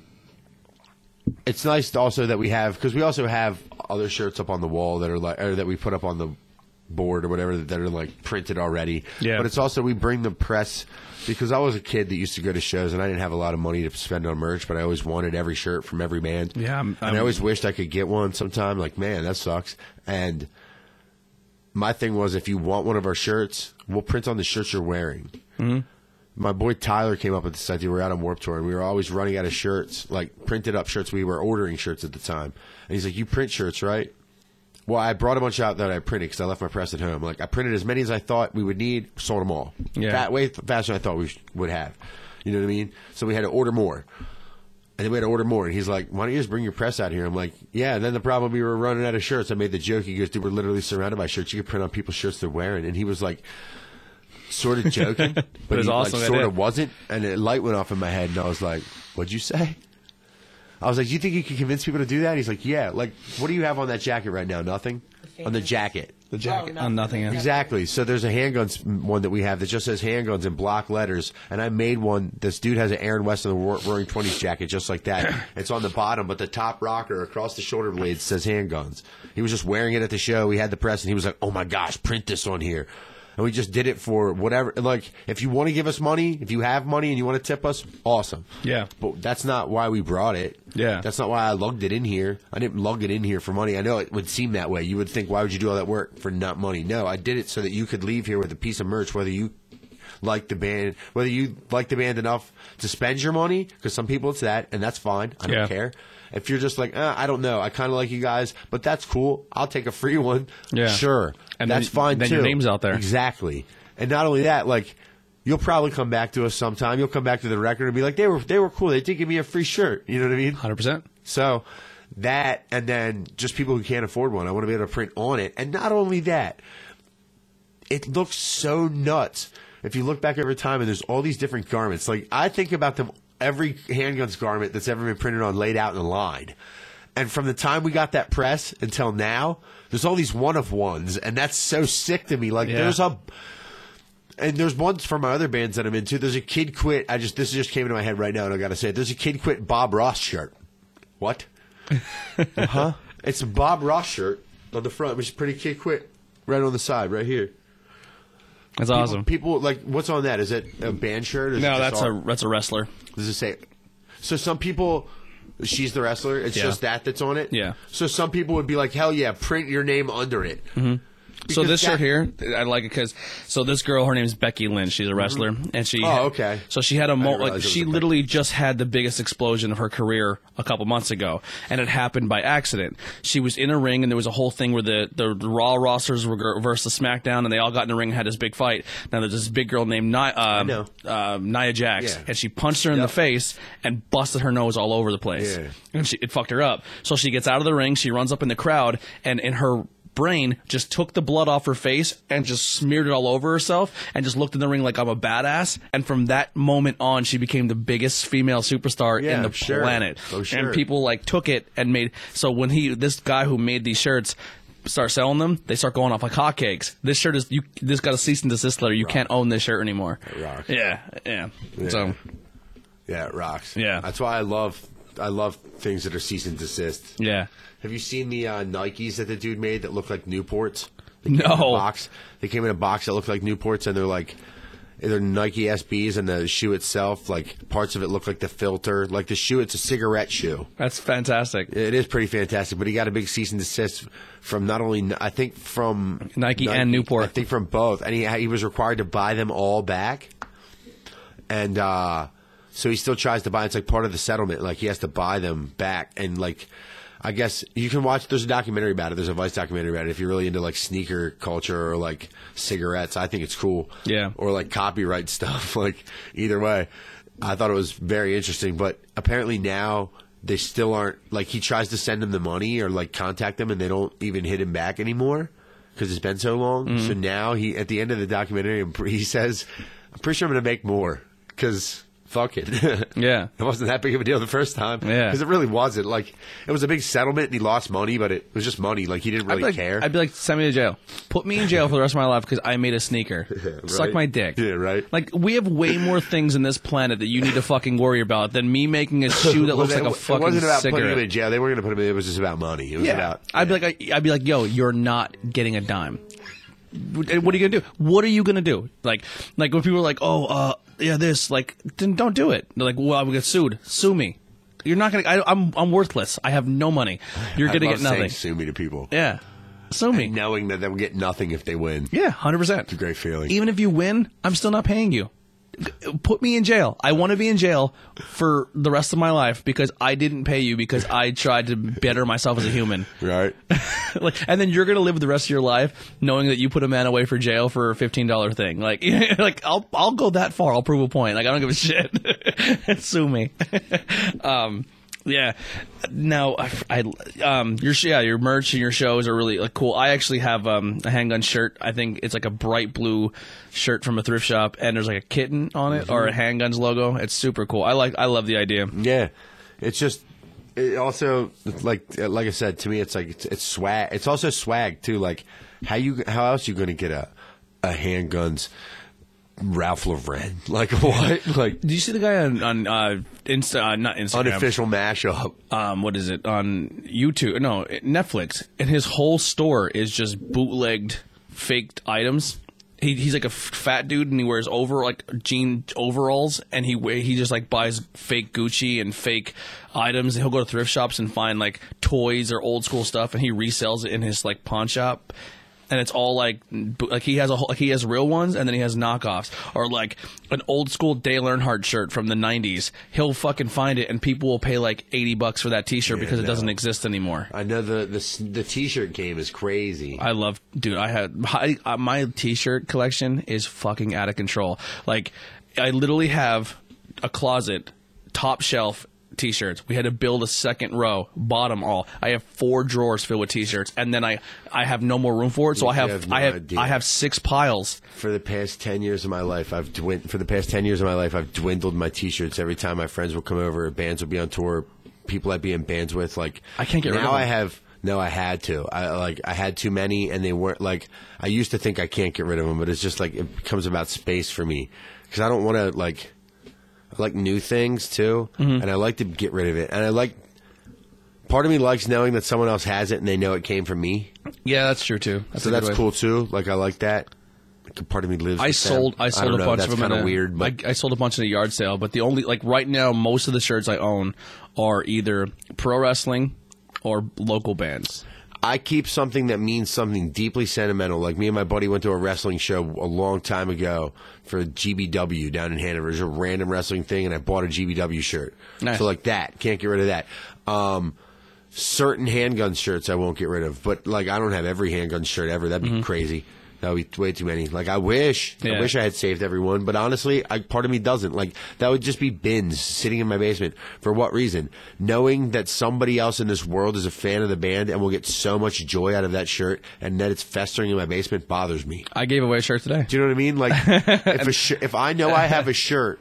it's nice also that we have because we also have other shirts up on the wall that are like or that we put up on the board or whatever that are like printed already. Yeah. But it's also we bring the press because I was a kid that used to go to shows and I didn't have a lot of money to spend on merch, but I always wanted every shirt from every band. Yeah, I'm- and I I'm- always wished I could get one sometime. Like, man, that sucks. And my thing was, if you want one of our shirts, we'll print on the shirts you're wearing. Mm-hmm. My boy Tyler came up with this idea. We were out on Warped Tour, and we were always running out of shirts, like printed up shirts. We were ordering shirts at the time, and he's like, "You print shirts, right?" Well, I brought a bunch out that I printed because I left my press at home. Like I printed as many as I thought we would need, sold them all. Yeah. That way faster than I thought we sh- would have. You know what I mean? So we had to order more. And then we had to order more. And he's like, why don't you just bring your press out here? I'm like, yeah. And then the problem, we were running out of shirts. I made the joke. He goes, dude, we're literally surrounded by shirts. You could print on people's shirts they're wearing. And he was like, sort of joking, but, But he awesome like, sort of wasn't. And a light went off in my head. And I was like, what'd you say? I was like, "Do you think you can convince people to do that? He's like, yeah. Like, what do you have on that jacket right now? Nothing? On the jacket. The jacket oh, no. on nothing else. Exactly. So there's a handguns one that we have that just says handguns in block letters, and I made one. This dude has an Aaron West in the Roar- Roaring Twenties jacket just like that. it's on the bottom, but the top rocker across the shoulder blades says handguns. He was just wearing it at the show. We had the press, and he was like, "Oh my gosh, print this on here." And we just did it for whatever. Like, if you want to give us money, if you have money and you want to tip us, awesome. Yeah. But that's not why we brought it. Yeah. That's not why I lugged it in here. I didn't lug it in here for money. I know it would seem that way. You would think, why would you do all that work for not money? No, I did it so that you could leave here with a piece of merch, whether you like the band, whether you like the band enough to spend your money, because some people it's that, and that's fine. I don't Yeah. care. If you're just like, uh, I don't know, I kind of like you guys, but that's cool. I'll take a free one. Yeah. Sure. And that's then- fine then too. your name's out there. Exactly. And not only that, like, you'll probably come back to us sometime. You'll come back to the record and be like, they were, they were cool. They did give me a free shirt. You know what I mean? 100%. So that, and then just people who can't afford one, I want to be able to print on it. And not only that, it looks so nuts. If you look back over time and there's all these different garments, like I think about them, every handguns garment that's ever been printed on laid out in a line. And from the time we got that press until now, there's all these one of ones, and that's so sick to me. Like Yeah. there's a, and there's ones from my other bands that I'm into. There's a Kidd Quit. I just this just came into my head right now, and I got to say it. There's a Kidd Quit Bob Ross shirt. What? huh? It's a Bob Ross shirt on the front, which is pretty Kidd Quit. Right on the side, right here. That's People- awesome. People, like, what's on that? Is it a band shirt? No, that's all- a that's a wrestler. Does it say? So some people, she's the wrestler. It's Yeah. just that that's on it. Yeah. So some people would be like, hell yeah, print your name under it. Mm-hmm. Mm-hmm. So this shirt here, I like it because so this girl, her name is Becky Lynch. She's a wrestler, and she. Oh, okay. So she had a mo- didn't realize like it was she a Becky. literally just had the biggest explosion of her career a couple months ago, and it happened by accident. She was in a ring, and there was a whole thing where the the, the Raw rosters were gr- versus SmackDown, and they all got in the ring and had this big fight. Now there's this big girl named Nia, um, know. um, Nia Jax, Yeah. and she punched her in the face and busted her nose all over the place, Yeah. and she, it fucked her up. So she gets out of the ring, she runs up in the crowd, and in her brain just took the blood off her face and just smeared it all over herself and just looked in the ring like I'm a badass. And from that moment on, she became the biggest female superstar Yeah, in the sure. planet. Oh, sure. And people like took it and made so when he this guy who made these shirts start selling them, they start going off like hotcakes. This shirt is you. This got a cease and desist letter. You can't own this shirt anymore. rocks. Yeah, yeah. Yeah. So Yeah, it rocks. Yeah. That's why I love I love things that are cease and desist. yeah. Have you seen the uh, Nikes that the dude made that look like Newports? They came No. In a box. They came in a box that looked like Newports, and they're like they're Nike SBs, and the shoe itself, like parts of it look like the filter. Like the shoe, it's a cigarette shoe. That's fantastic. It is pretty fantastic, but he got a big cease and desist from not only I think from Nike and Newport. I think from both, and he he was required to buy them all back, and uh, so he still tries to buy. It's like part of the settlement, like he has to buy them back, and like I guess you can watch. There's a documentary about it. There's a Vice documentary about it. If you're really into like sneaker culture or like cigarettes, I think it's cool. Yeah. or like copyright stuff. Like either way, I thought it was very interesting. But apparently now they still aren't like he tries to send them the money or like contact them and they don't even hit him back anymore because it's been so long. Mm-hmm. So now he, at the end of the documentary, he says, "I'm pretty sure I'm going to make more because fuck it." Yeah. it wasn't that big of a deal the first time. Yeah. because it really wasn't. Like it was a big settlement, and he lost money, but it was just money. Like he didn't I'd really be like, care. I'd be like, send me to jail. Put me in jail for the rest of my life because I made a sneaker. Suck Right. my dick. Yeah, right. Like we have way more things in this planet that you need to fucking worry about than me making a shoe that Well, looks they- like a fucking It wasn't about putting him cigarette. in jail. They weren't going to put him in. It was just about money. It was Yeah, about. I'd be like, I'd be like, yo, you're not getting a dime. What are you gonna do? What are you gonna do? Like, like when people are like, oh, uh, yeah, this, like, then don't do it. They're like, well, I'm gonna get sued. Sue me. You're not gonna. I, I'm, I'm worthless. I have no money. You're I gonna love get nothing. saying sue me to people. Yeah, sue me. Knowing that they'll get nothing if they win. Yeah, hundred percent. It's a great feeling. Even if you win, I'm still not paying you. Put me in jail. I want to be in jail for the rest of my life because I didn't pay you because I tried to better myself as a human. right? like, and then you're gonna live the rest of your life knowing that you put a man away for jail for a fifteen dollar thing. Like, like I'll I'll go that far. I'll prove a point. Like I don't give a shit. Sue me. um, yeah. Now, I, I um, your yeah, your merch and your shows are really like, cool. I actually have um, a handgun shirt. I think it's like a bright blue shirt from a thrift shop, and there's like a kitten on it or a handguns logo. It's super cool. I like. I love the idea. Yeah, it's just it also like like I said to me, it's like it's, it's swag. It's also swag too. Like how you how else you going to get a a handguns Ralph Lauren? Like what? Like Did you see the guy on on uh, Insta? Uh, not Instagram. unofficial mashup. um, what is it on YouTube? No, Netflix, and his whole store is just bootlegged, faked items. He, he's like a f- fat dude, and he wears over like jean overalls, and he he just like buys fake Gucci and fake items. He'll go to thrift shops and find like toys or old school stuff, and he resells it in his like pawn shop. And it's all like, like he has a whole, like he has real ones, and then he has knockoffs, or like an old school Dale Earnhardt shirt from the '90s. He'll fucking find it, and people will pay like eighty bucks for that T-shirt because it doesn't exist anymore. I know the the the t-shirt game is crazy. I love, dude. I had I, uh, my T-shirt collection is fucking out of control. Like, I literally have a closet, top shelf T-shirts. We had to build a second row, bottom all. I have four drawers filled with T-shirts, and then I I have no more room for it, so I have, have no I have idea. I have six piles. for the past 10 years of my life I've dwin- for the past 10 years of my life I've dwindled my t-shirts every time my friends will come over bands will be on tour people I'd be in bands with like I can't get now rid of them. Now I have no I had to I like I had too many and they weren't like I used to think I can't get rid of them but it's just like it becomes about space for me cuz I don't want to like I like new things too Mm-hmm. and I like to get rid of it and I like part of me likes knowing that someone else has it and they know it came from me Yeah, that's true too. That's so that's way. cool too like I like that like part of me lives I with them. sold I sold don't a know, bunch of them kind of a, weird but I, I sold a bunch in a yard sale, but the only like right now most of the shirts I own are either pro wrestling or local bands. I keep something that means something deeply sentimental. Like me and my buddy went to a wrestling show a long time ago for GBW down in Hanover. It was a random wrestling thing, and I bought a GBW shirt. Nice. So like that, can't get rid of that. Um, certain handgun shirts I won't get rid of, but like I don't have every handgun shirt ever. That'd be crazy. That would be way too many. Like I wish. Yeah. I wish I had saved everyone, but honestly, I, part of me doesn't. Like that would just be bins sitting in my basement. For what reason? Knowing that somebody else in this world is a fan of the band and will get so much joy out of that shirt, and that it's festering in my basement bothers me. I gave away a shirt today. Do you know what I mean? Like if a sh- if I know I have a shirt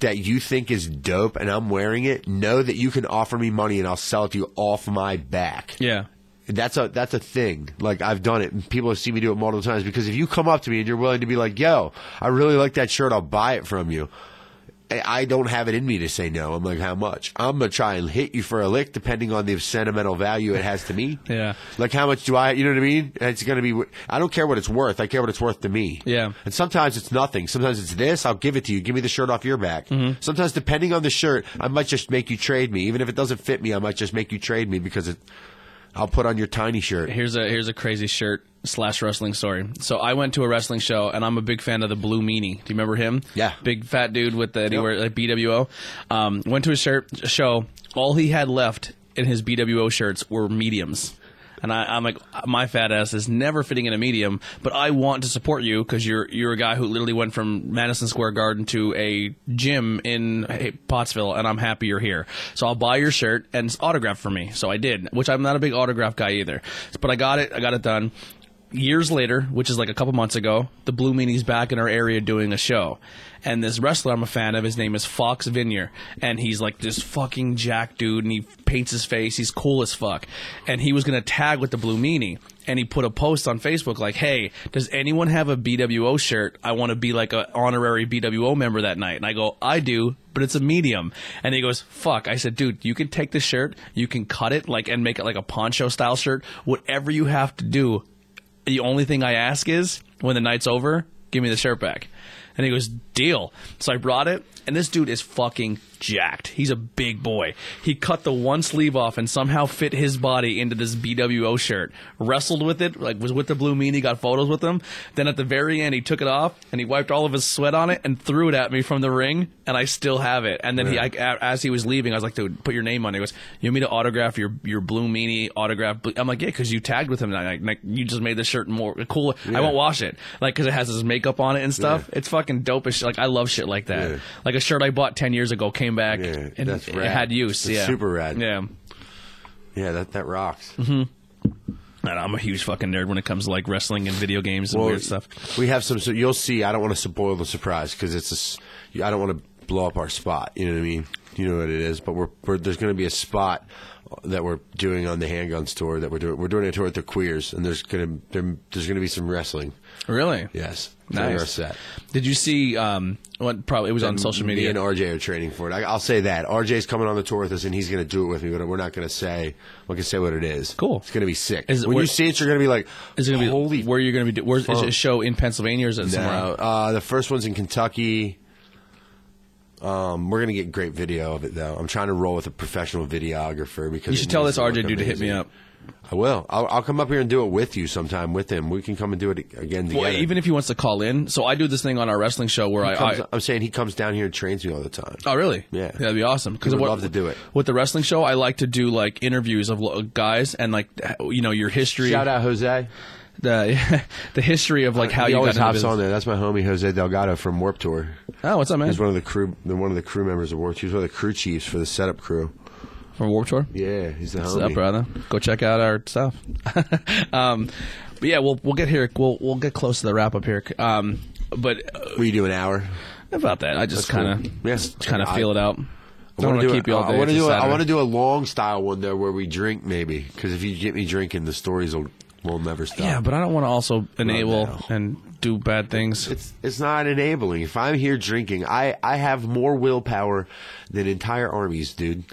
that you think is dope and I'm wearing it, know that you can offer me money and I'll sell it to you off my back. Yeah. That's a that's a thing. Like I've done it, and people have seen me do it multiple times. Because if you come up to me and you're willing to be like, "Yo, I really like that shirt. I'll buy it from you," I I don't have it in me to say no. I'm like, "How much?" I'm gonna try and hit you for a lick, depending on the sentimental value it has to me. Yeah. Like how much do I? You know what I mean? It's gonna be. I don't care what it's worth. I care what it's worth to me. Yeah. And sometimes it's nothing. Sometimes it's this. I'll give it to you. Give me the shirt off your back. Mm-hmm. Sometimes, depending on the shirt, I might just make you trade me. Even if it doesn't fit me, I might just make you trade me because it. I'll put on your tiny shirt. Here's a here's a crazy shirt slash wrestling story. So I went to a wrestling show and I'm a big fan of the Blue Meanie. Do you remember him? Yeah. Big fat dude with the Yep. anywhere like BWO. Um, went to a shirt show. All he had left in his BWO shirts were mediums. And I, I'm like, my fat ass is never fitting in a medium, but I want to support you because you're you're a guy who literally went from Madison Square Garden to a gym in hey, Pottsville, and I'm happy you're here. So I'll buy your shirt and it's autographed for me. So I did, which I'm not a big autograph guy either, but I got it. I got it done years later, which is like a couple months ago, the Blue Meanie's back in our area doing a show. And this wrestler I'm a fan of, his name is Fox Vineyard. And he's like this fucking jack dude and he paints his face. He's cool as fuck. And he was going to tag with the Blue Meanie. And he put a post on Facebook like, hey, does anyone have a BWO shirt? I want to be like an honorary BWO member that night. And I go, I do, but it's a medium. And he goes, fuck. I said, dude, you can take the shirt, you can cut it like and make it like a poncho style shirt. Whatever you have to do, the only thing I ask is when the night's over, give me the shirt back. And he goes, deal. So I brought it, and this dude is fucking jacked. He's a big boy. He cut the one sleeve off and somehow fit his body into this BWO shirt. Wrestled with it, like was with the blue meanie, got photos with him. Then at the very end, he took it off and he wiped all of his sweat on it and threw it at me from the ring, and I still have it. And then he, I, as he was leaving, I was like, dude, put your name on it. He goes, you want me to autograph your your blue meanie autograph? I'm like, yeah, because you tagged with him. And I, like, like, you just made the shirt more cool. I won't wash it, like because it has his makeup on it and stuff. It's fucking dope as shit. Like I love shit like that. Yeah. Like a shirt I bought ten years ago came back Yeah, and it had use. Yeah, super rad. Yeah. Yeah, that that rocks. Mm-hmm. And I'm a huge fucking nerd when it comes to like wrestling and video games and Well, weird stuff. We have some. So you'll see. I don't want to spoil the surprise because it's a. I don't want to blow up our spot. You know what I mean? You know what it is. But we're, we're there's going to be a spot that we're doing on the handguns tour that we're doing. We're doing a tour at the Queers, and there's gonna there, there's gonna be some wrestling. Really? Yes, Nice. our set. Did you see? Um, what probably it was on social Me media. and RJ are training for it. I, I'll say that RJ's coming on the tour with us, and he's going to do it with me. But we're not going to say. We can say what it is. Cool. It's going to be sick. Is it when where- you see it, you're going to be like, Is it gonna be holy where you're gonna be? do- Where's is it a show in Pennsylvania or is it somewhere? No, else? uh, the first one's in Kentucky. Um, we're gonna get great video of it though. I'm trying to roll with a professional videographer because You should tell this RJ dude to hit me up. I will. I'll, I'll come up here and do it with you sometime with him. We can come and do it again together. Well, even if he wants to call in, so I do this thing on our wrestling show where I, Comes- I I'm saying he comes down here and trains me all the time. Oh, really? Yeah. that'd be awesome. He would love to do it. with the wrestling show. I like to do like interviews of guys and like you know your history, Shout out Jose. the the history of like how he you always got hops business. on there. That's my homie Jose Delgado from Warped Tour. Oh, what's up, man? He's one of the crew. The one of the crew members of Warped. He's one of the crew chiefs for the setup crew. From Warped Tour. Yeah, he's the What's homie. up, brother? Go check out our stuff. um, but yeah, we'll we'll get here. We'll we'll get close to the wrap up here. Um, but uh, Will you do an hour? about that, I just kind of Yes. kind of feel it out. I Don't want to to keep you all day. I want to It's a do. A, I Saturday. want to do a long style one though, where we drink maybe. Because if you get me drinking, the stories will will never stop. Yeah, but I don't want to also enable and do bad things. it's it's not enabling. If I'm here drinking, I I have more willpower than entire armies, dude.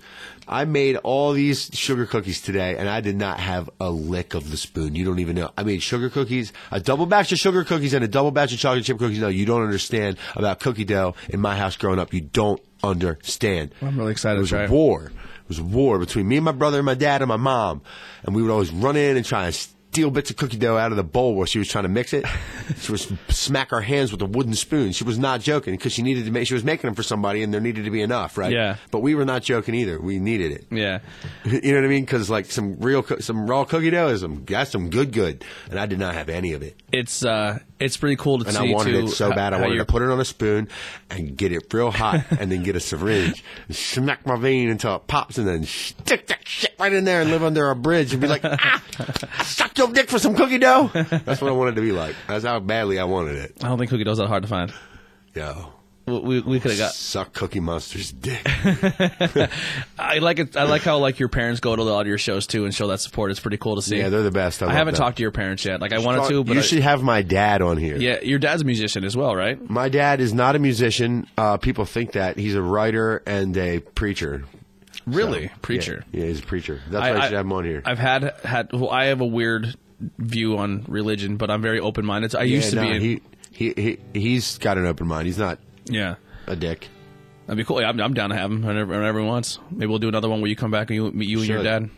I made all these sugar cookies today, and I did not have a lick of the spoon. You don't even know. I made sugar cookies, a double batch of sugar cookies, and a double batch of chocolate chip cookies. No, you don't understand about cookie dough in my house growing up. You don't understand. I'm really excited It to was a war. It was a war between me and my brother and my dad and my mom. And we would always run in and try and steal bits of cookie dough out of the bowl where she was trying to mix it. she would smack our hands with a wooden spoon. She was not joking because she needed to make, she was making them for somebody and there needed to be enough, right? Yeah. But we were not joking either. We needed it. Yeah, You know what I mean? Because like some real, some raw cookie dough is some, that's some good, good. And I did not have any of it. it's uh, it's pretty cool to And see And I wanted it so how- bad. I wanted to put it on a spoon and get it real hot, and then get a syringe and smack my vein until it pops, and then stick that shit right in there and live under a bridge and be like, ah, suck your dick for some cookie dough. That's what I wanted to be like. That's how badly I wanted it. I don't think cookie dough's that hard to find. Yo, We, we, we could have got. suck Cookie Monster's dick. I like it. I like how like your parents go to a lot of your shows too and show that support. It's pretty cool to see. Yeah, they're the best. I I, haven't them. talked to your parents yet. Like I wanted to, but you I- should have my dad on here. yeah, your dad's a musician as well, right? My dad is not a musician. Uh, people think that he's a writer and a preacher. Really, So, preacher. Yeah, yeah, he's a preacher. That's why I, should have him on here. I've had had. Well, I have a weird view on religion, but I'm very open minded. I used to Yeah, be. in, he, he he he's got an open mind. He's not yeah, a dick. that'd be cool. Yeah, I'm, I'm down to have him whenever, whenever he wants. Maybe we'll do another one where you come back and you meet you and your dad.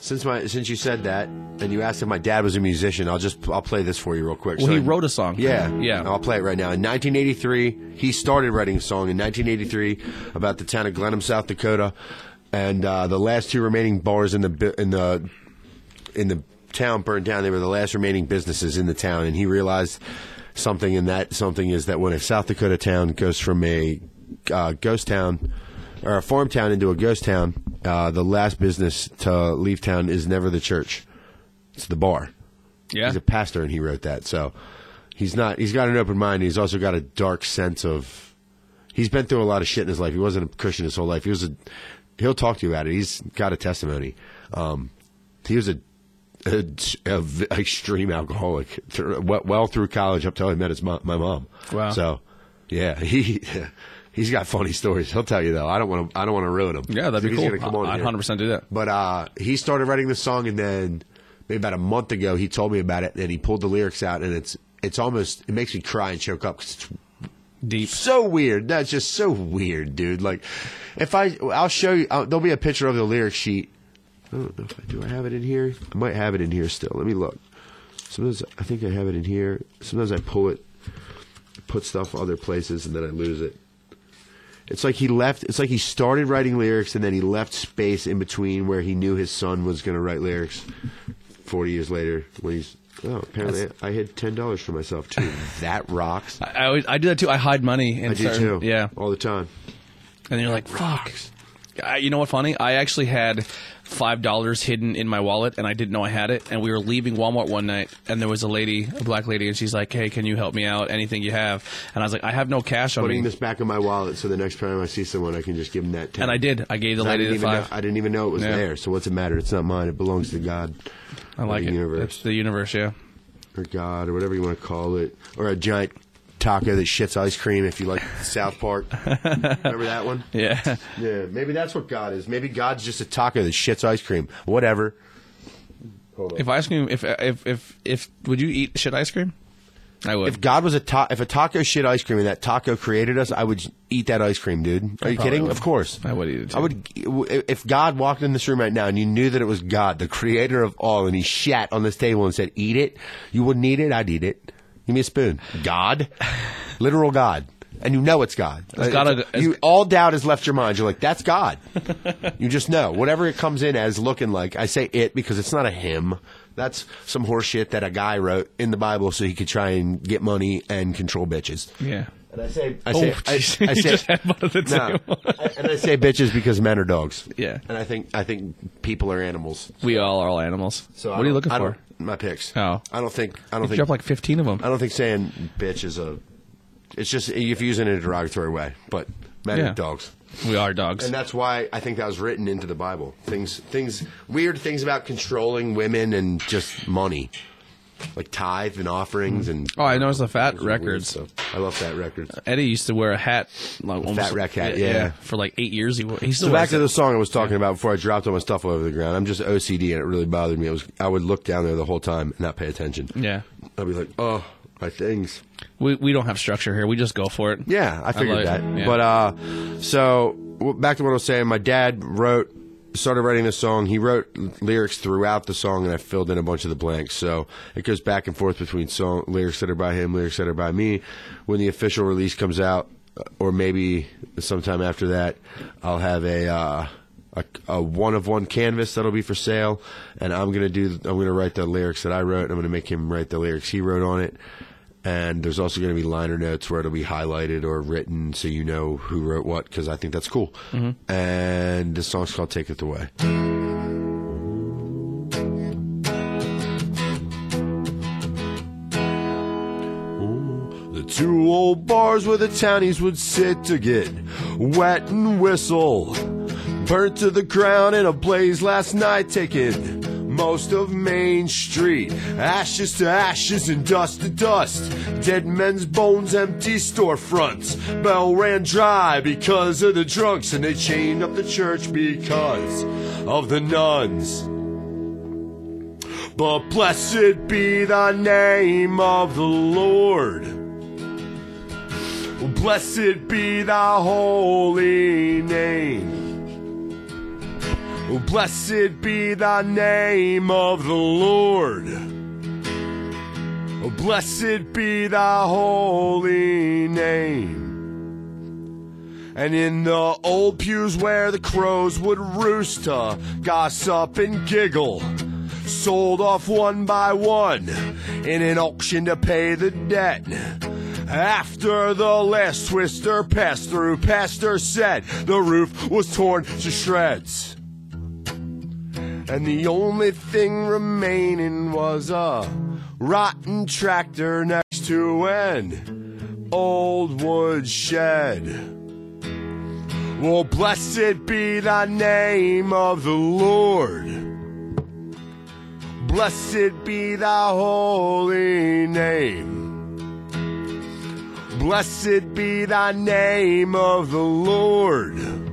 Since my since you said that and you asked if my dad was a musician, I'll just I'll play this for you real quick. Well, So- he wrote a song. Yeah, yeah. I'll play it right now. In 1983, he started writing a song in 1983 about the town of Glenham, South Dakota, and uh, the last two remaining bars in the in the in the town burned down. They were the last remaining businesses in the town, and he realized something. And that something is that when a South Dakota town goes from a uh, ghost town or a farm town into a ghost town, uh, the last business to leave town is never the church; it's the bar. Yeah. he's a pastor, and he wrote that. So he's not. He's got an open mind. He's also got a dark sense of. He's been through a lot of shit in his life. He wasn't a Christian his whole life. He was a. He'll talk to you about it. He's got a testimony. Um, he was a, a, a v- extreme alcoholic through, well, well through college up till he met his mom, my mom. Wow. So, yeah, he he's got funny stories. He'll tell you though. I don't want to. I don't want to ruin him. Yeah, that'd be He's cool. gonna come on I'd hundred percent do that. But uh, he started writing the song, and then maybe about a month ago, he told me about it, and he pulled the lyrics out, and it's it's almost it makes me cry and choke up because it's Deep. so weird. That's just so weird, dude. Like, if I, I'll show you. i there'll be a picture of the lyric sheet. I don't know if I do. I have it in here. I might have it in here still. Let me look. Sometimes I think I have it in here. Sometimes I pull it, put stuff other places, and then I lose it. It's like he left. It's like he started writing lyrics, and then he left space in between where he knew his son was going to write lyrics. Forty years later, when he's oh, apparently I hid ten dollars for myself too. that rocks. I, I always I do that too. I hide money. In I do too. Yeah, all the time. and you're like, fuck. I, you know what? Funny. I actually had five dollars hidden in my wallet, and I didn't know I had it. And we were leaving Walmart one night, and there was a lady, a black lady, and she's like, "Hey, can you help me out? Anything you have?" And I was like, "I have no cash on putting me." this back in my wallet so the next time I see someone, I can just give them that. 10. and I did. I gave the I lady didn't, the even know, five. I didn't even know it was Yeah. there. So what's it matter? It's not mine. It belongs to God. I like the it. universe. It's the universe. Yeah. or God or whatever you want to call it, or a giant taco that shits ice cream. If you like South Park, remember that one? Yeah. Yeah, maybe that's what God is. Maybe God's just a taco that shits ice cream. Whatever. Hold on. If ice cream, if if if if would you eat shit ice cream? I would. If God was a ta- if a taco shit ice cream and that taco created us, I would eat that ice cream, dude. Are you kidding? would. Of course. I would eat it, too. I would. If God walked in this room right now and you knew that it was God, the creator of all, and he shat on this table and said, "Eat it," you wouldn't eat it. I'd eat it. Give me a spoon. God, literal God, and you know it's God. Is God a- It's- you, all doubt has left your mind. You're like, "That's God." you just know whatever it comes in as looking like. I say it because it's not a him. That's some horseshit that a guy wrote in the Bible so he could try and get money and control bitches. yeah. And I say, I Oh, say, I. I say, just headbutted the no, table. I- and I say bitches because men are dogs. Yeah. and I think I think people are animals. We all are all animals. So what are you looking for? My picks. Oh. I don't think I don't You think dropped like fifteen of them. I don't think saying bitch is a. It's just if you use it in a derogatory way, but men Yeah. are dogs. We are dogs. And that's why I think that was written into the Bible. Things, things, weird things about controlling women and just money, like tithe and offerings and. oh, I noticed the fat Those are weird records. stuff. I love Fat Wreck Chords. Eddie used to wear a hat, like almost, Fat Wreck hat, yeah. for like eight years. He, wore- he still So back wears to it. the song I was talking about before I dropped all my stuff all over the ground. I'm just OCD and it really bothered me. I was I would look down there the whole time and not pay attention. Yeah, I'd be like, oh, my things. we we don't have structure here. We just go for it. Yeah, I figured like- that. yeah. But uh, so w- back to what I was saying. My dad wrote, started writing the song. He wrote lyrics throughout the song, and I filled in a bunch of the blanks. So it goes back and forth between song lyrics that are by him, lyrics that are by me. When the official release comes out, uh, or maybe sometime after that, I'll have a. Uh, a, a one of one canvas that'll be for sale, and I'm gonna do. I'm gonna write the lyrics that I wrote. and I'm gonna make him write the lyrics he wrote on it, and there's also going to be liner notes where it'll be highlighted or written so you know who wrote what because I think that's cool. Mm-hmm. And the song's called "Take It Away." The two old bars where the townies would sit to get wet and whistle. Burnt to the ground in a blaze last night, taking most of Main Street. Ashes to ashes and dust to dust. Dead men's bones, empty storefronts. Bell ran dry because of the drunks, and they chained up the church because of the nuns. But blessed be the name of the Lord. Blessed be thy holy name. Blessed be the name of the Lord. Blessed be thy holy name. And in the old pews where the crows would roost to gossip and giggle, sold off one by one in an auction to pay the debt. After the last twister passed through, Pastor said the roof was torn to shreds. And the only thing remaining was a rotten tractor next to an old woodshed. Well, blessed be the name of the Lord. Blessed be the holy name. Blessed be the name of the Lord.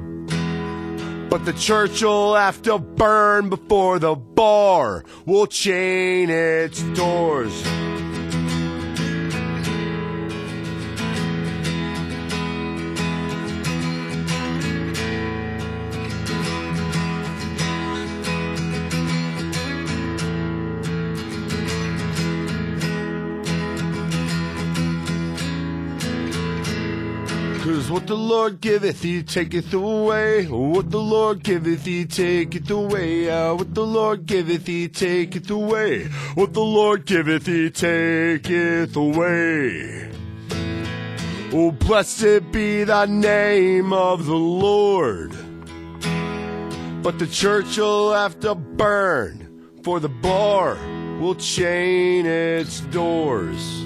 But the church will have to burn before the bar will chain its doors. What the Lord giveth, he taketh away. What the Lord giveth, he taketh away. What the Lord giveth, he taketh away. What the Lord giveth, he taketh away. Oh, blessed be the name of the Lord. But the church will have to burn, for the bar will chain its doors.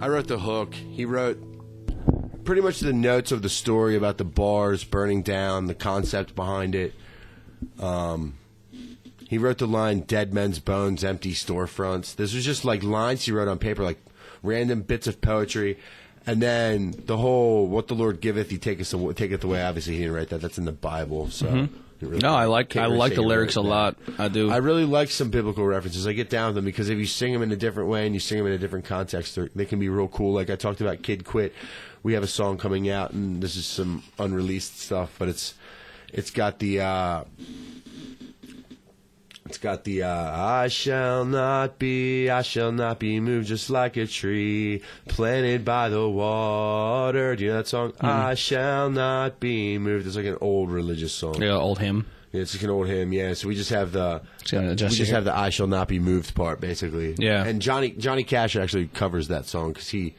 I wrote the hook. He wrote pretty much the notes of the story about the bars burning down, the concept behind it. Um, he wrote the line "Dead men's bones, empty storefronts." This was just like lines he wrote on paper, like random bits of poetry. And then the whole "What the Lord giveth, He taketh away." Taketh away. Obviously, he didn't write that. That's in the Bible. So, didn't really- No, I like I like the he lyrics a lot. I do. I really like some biblical references. I get down with them because if you sing them in a different way and you sing them in a different context, they can be real cool. Like I talked about Kidd Quit. We have a song coming out, and this is some unreleased stuff, but it's it's got the uh, it's got the uh, I shall not be, I shall not be moved, just like a tree planted by the water. Do you know that song? I shall not be moved. It's like an old religious song. yeah, old hymn. Yeah, it's like an old hymn, yeah. So we just have the Just we just have the "I shall not be moved" part, basically. Yeah. and Johnny Johnny Cash actually covers that song because he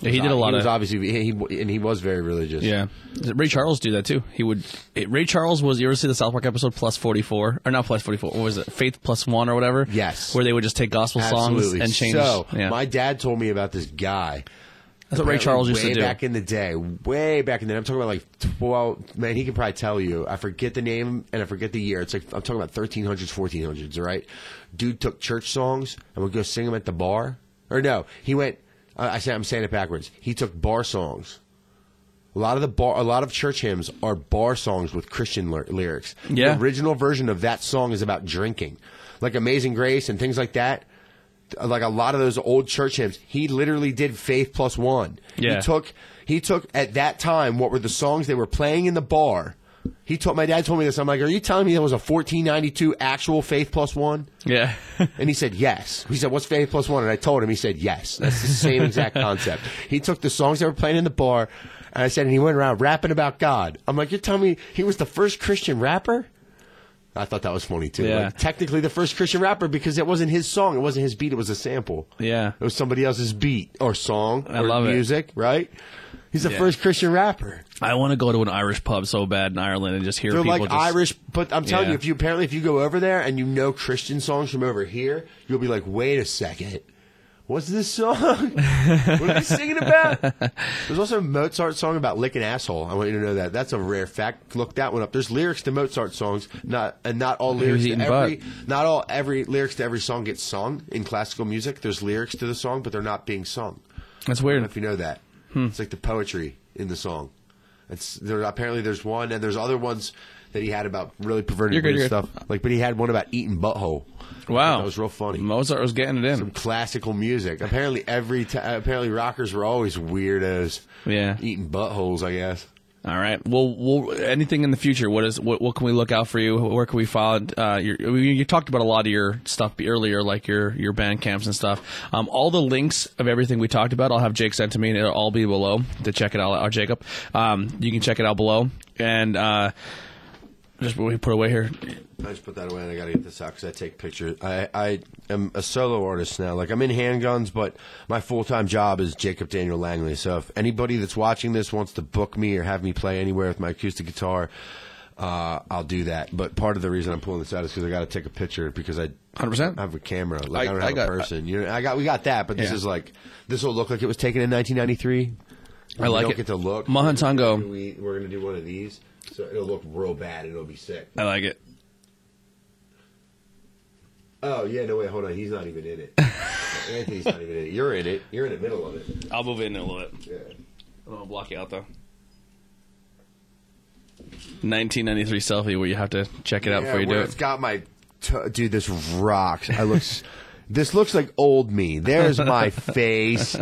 Yeah, he did a lot he of was obviously he, he and he was very religious. Yeah, Ray Charles do that too. He would. It, Ray Charles was. You ever see the South Park episode Plus Forty Four or not Plus Forty Four? What was it? Faith Plus One or whatever. Yes. where they would just take gospel songs and change. So yeah, my dad told me about this guy. that's what Ray Charles used to do. back in the day, way back in the day. I'm talking about like twelve. Man, he can probably tell you. I forget the name and I forget the year. It's like I'm talking about 1300s, 1400s. All right, dude took church songs and would go sing them at the bar. Or no, he went. I say I'm saying it backwards. He took bar songs. A lot of the bar, a lot of church hymns are bar songs with Christian ly- lyrics. Yeah. The original version of that song is about drinking, like Amazing Grace and things like that. Like a lot of those old church hymns, he literally did Faith Plus One. Yeah. He took he took at that time what were the songs they were playing in the bar. He told my dad told me this. I'm like, are you telling me that was a 1492 actual Faith Plus One? yeah, And he said yes. He said, "What's Faith Plus One?" And I told him. He said yes. That's the same exact concept. He took the songs they were playing in the bar, and I said, and he went around rapping about God. I'm like, you're telling me he was the first Christian rapper? I thought that was funny too. Yeah. Like, technically the first Christian rapper because it wasn't his song. It wasn't his beat. It was a sample. Yeah. It was somebody else's beat or song I or love it. music, right? He's the Yeah. first Christian rapper. I want to go to an Irish pub so bad in Ireland and just hear They're people like just, Irish, but I'm telling Yeah. you, if you apparently if you go over there and you know Christian songs from over here, you'll be like, wait a second, what's this song? what are they singing about? There's also a Mozart song about licking asshole. I want you to know that. That's a rare fact. Look that one up. There's lyrics to Mozart songs, not and not all lyrics to every not all every lyrics to every song gets sung in classical music. There's lyrics to the song, but they're not being sung. That's I don't know weird. if you know that. Hmm. It's like the poetry in the song. It's there. Apparently, there's one, and there's other ones that he had about really perverted good, you're good. stuff. Like, but he had one about eating butthole. Wow, that was real funny. Mozart was getting it in. Some classical music. Apparently, every t- apparently rockers were always weirdos. Yeah. eating buttholes. I guess. All right. Well, well, anything in the future? What is what? What can we look out for you? Where can we find? Uh, your, you talked about a lot of your stuff earlier, like your your band camps and stuff. Um, all the links of everything we talked about, I'll have Jake sent to me, and it'll all be below to check it out. Or Jacob, um, you can check it out below, and uh, just what we put away here. I just put that away and I gotta get this out because I take pictures. I, I am a solo artist now. Like I'm in handguns, but my full time job is Jacob Daniel Langley. So if anybody that's watching this wants to book me or have me play anywhere with my acoustic guitar, uh, I'll do that. But part of the reason I'm pulling this out is because I got to take a picture because I 100%. have a camera. Like I, I- don't I have got- a person. you know, I got we got that, but this Yeah. is like this will look like it was taken in 1993. I like don't it. get to look. Mahantango. We, we're going to do one of these, so it'll look real bad. and It'll be sick. I like it. Oh yeah, no wait, hold on. He's not even in it. Anthony's not even in it. You're in it. You're in the middle of it. I'll move in a little bit. Yeah. I don't want to block you out though. 1993 selfie where you have to check it out Yeah, before you do where it. It's got my t- dude. This rocks. I look. s- this looks like old me. There's my face.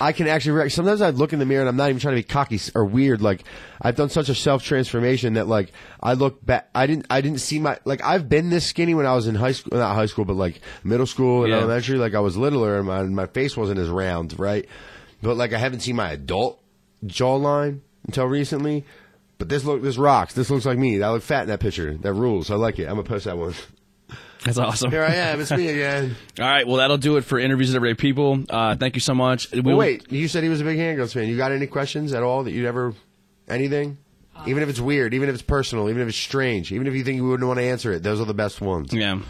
I can actually. Rec- Sometimes I look in the mirror and I'm not even trying to be cocky or weird. Like I've done such a self transformation that like I look back. I didn't. I didn't see my like I've been this skinny when I was in high school. Not high school, but like middle school and Yeah. elementary. Like I was littler and my my face wasn't as round, right? But like I haven't seen my adult jawline until recently. But this look, this rocks. This looks like me. I look fat in that picture. That rules. I like it. I'm gonna post that one. That's awesome. Here I am. It's me again. All right, well that'll do it for interviews with everyday people. Uh, thank you so much. We Well, wait, you said he was a big handguns fan. You got any questions at all that you'd ever, anything? Even if it's weird, even if it's personal, even if it's strange, even if you think you wouldn't want to answer it, those are the best ones. Yeah.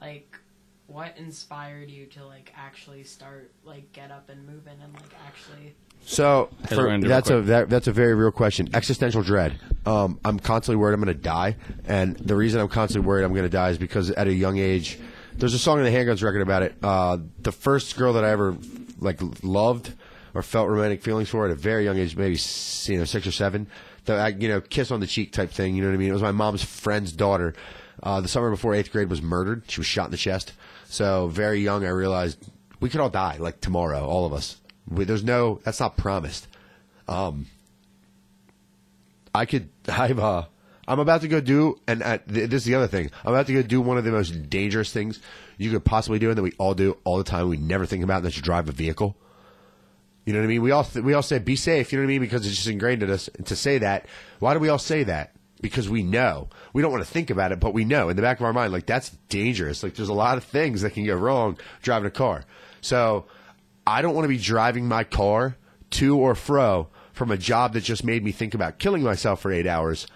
Like, what inspired you to like actually start like get up and moving and like actually? So for, we're gonna do it that's a that, that's a very real question. Existential dread. Um, I'm constantly worried I'm going to die, and the reason I'm constantly worried I'm going to die is because at a young age, there's a song in the Handguns record about it. Uh, the first girl that I ever like loved or felt romantic feelings for at a very young age, maybe you know six or seven, the you know kiss on the cheek type thing. You know what I mean? It was my mom's friend's daughter. Uh, the summer before eighth grade was murdered. She was shot in the chest. So very young, I realized we could all die like tomorrow, all of us. There's no that's not promised. Um, I could I've uh I'm about to go do and th- this is the other thing. I'm about to go do one of the most dangerous things you could possibly do and that we all do all the time. We never think about and that's drive a vehicle. You know what I mean? We all th- we all say be safe. You know what I mean? Because it's just ingrained in us to say that. Why do we all say that? Because we know we don't want to think about it, but we know in the back of our mind like that's dangerous. Like there's a lot of things that can go wrong driving a car. So I don't want to be driving my car to or fro from a job that just made me think about killing myself for eight hours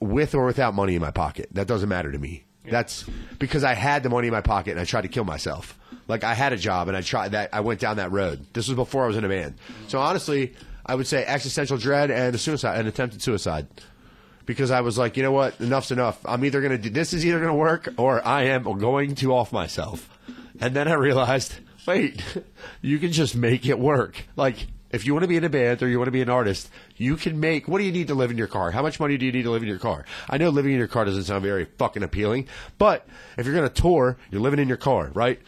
with or without money in my pocket. That doesn't matter to me. That's because I had the money in my pocket and I tried to kill myself. Like I had a job and I tried that. I went down that road. This was before I was in a band. So honestly, I would say existential dread and a suicide, an attempted suicide. Because I was like, you know what? Enough's enough. I'm either going to do this is either going to work or I am going to off myself. And then I realized, wait, you can just make it work. Like if you want to be in a band or you want to be an artist, you can make. What do you need to live in your car? How much money do you need to live in your car? I know living in your car doesn't sound very fucking appealing, but if you're going to tour, you're living in your car, right?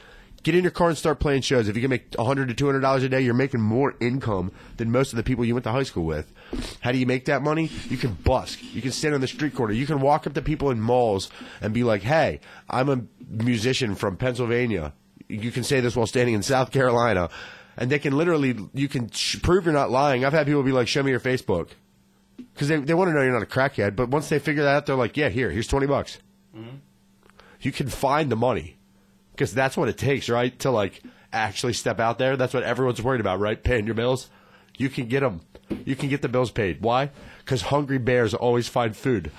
Get in your car and start playing shows. If you can make 100 to 200 dollars a day, you're making more income than most of the people you went to high school with. How do you make that money? You can busk. You can stand on the street corner. You can walk up to people in malls and be like, "Hey, I'm a musician from Pennsylvania." You can say this while standing in South Carolina, and they can literally you can sh- prove you're not lying. I've had people be like, "Show me your Facebook," because they they want to know you're not a crackhead. But once they figure that out, they're like, "Yeah, here, here's twenty bucks." Mm-hmm. You can find the money because that's what it takes, right? To like actually step out there. That's what everyone's worried about, right? Paying your bills. You can get them. You can get the bills paid. Why? Because hungry bears always find food.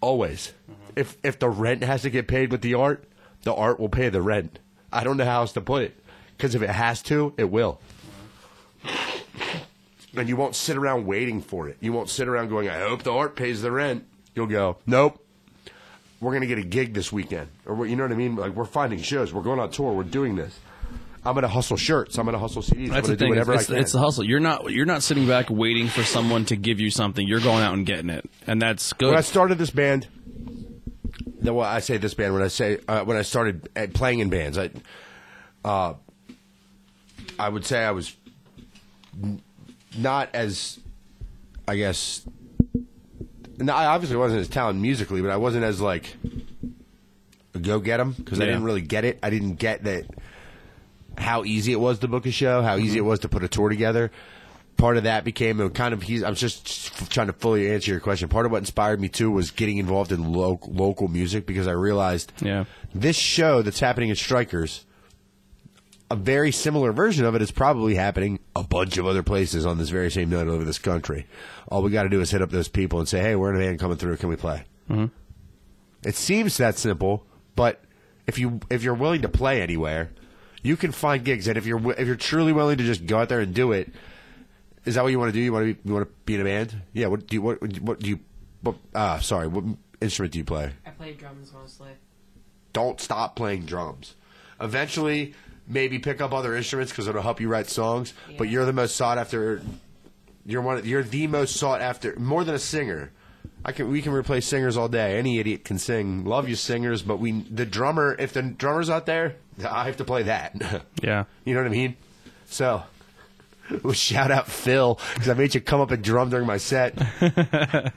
Always. Mm-hmm. If if the rent has to get paid with the art, the art will pay the rent. I don't know how else to put it. Because if it has to, it will. And you won't sit around waiting for it. You won't sit around going, I hope the art pays the rent. You'll go, nope. We're going to get a gig this weekend. Or, what- you know what I mean? Like, we're finding shows. We're going on tour. We're doing this. I'm going to hustle shirts. I'm going to hustle CDs. That's the thing. whatever It's, it's the hustle. You're not you're not sitting back waiting for someone to give you something. You're going out and getting it, and that's good. when I started this band, well, I say this band when I say uh, when I started uh, playing in bands, I, uh, I would say I was not as, I guess, no, I obviously wasn't as talented musically, but I wasn't as like a go them because I didn't really get it. I didn't get that how easy it was to book a show, how easy it was to put a tour together. Part of that became a kind of. He's, I'm just trying to fully answer your question. Part of what inspired me too was getting involved in lo- local music because I realized Yeah. this show that's happening at Strikers. a very similar version of it is probably happening a bunch of other places on this very same night over this country. All we got to do is hit up those people and say, "Hey, we're in a band coming through. Can we play?" Mm-hmm. It seems that simple, but if you if you're willing to play anywhere, you can find gigs. And if you're if you're truly willing to just go out there and do it, is that what you want to do? You want to be you want to be in a band? Yeah. What do you what what do you? What, ah, sorry. What instrument do you play? I play drums mostly. don't stop playing drums. Eventually, maybe pick up other instruments because it'll help you write songs. But you're the most sought after. You're one. You're the most sought after, more than a singer. I can. We can replace singers all day. Any idiot can sing. Love you singers, but we the drummer. If the drummer's out there, I have to play that. Yeah. you know what I mean? So. Well, shout out Phil because I made you come up and drum during my set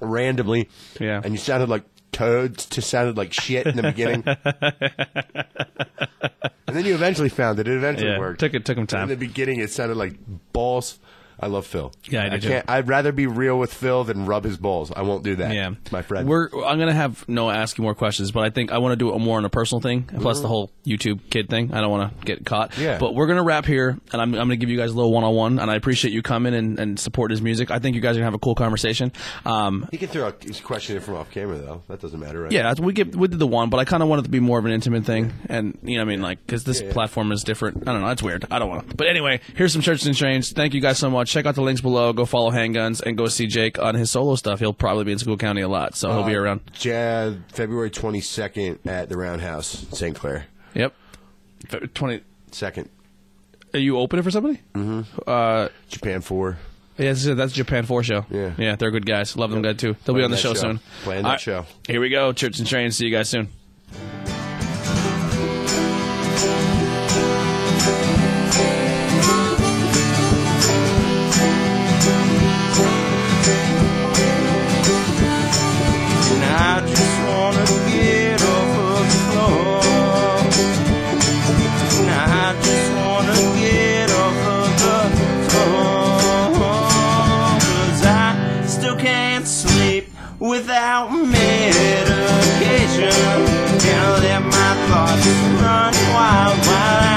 randomly. Yeah. And you sounded like toads to sounded like shit in the beginning. and then you eventually found it. It eventually Yeah. worked. Took it took him time. In the beginning, it sounded like balls. I love Phil. Yeah, I do too. can't. I'd rather be real with Phil than rub his balls. I won't do that. Yeah, my friend. We're I'm gonna have Noah ask you more questions, but I think I want to do it more on a personal thing. Plus the whole YouTube kid thing. I don't want to get caught. Yeah. But we're gonna wrap here, and I'm I'm gonna give you guys a little one on one, and I appreciate you coming and, and support his music. I think you guys are gonna have a cool conversation. Um, he can throw a his question in from off camera though. That doesn't matter, right? yeah, we get we did the one, but I kind of wanted it to be more of an intimate thing, and you know what I mean, like because this Yeah, yeah. platform is different. I don't know, it's weird. I don't want to. But anyway, here's some churches and trains. Thank you guys so much. Check out the links below. Go follow Handguns and go see Jake on his solo stuff. He'll probably be in Schuylkill County a lot, so he'll be Uh, around. Ja- February twenty second at the Roundhouse, St. Clair. Yep. Twenty. Second, Are you opening for somebody? Mm-hmm. Uh, Japan four. yeah, that's, that's Japan Four show. Yeah. yeah, they're good guys. Love them good too. They'll be on the that show, show. soon. All that show. Here we go. Church and train. See you guys soon. time.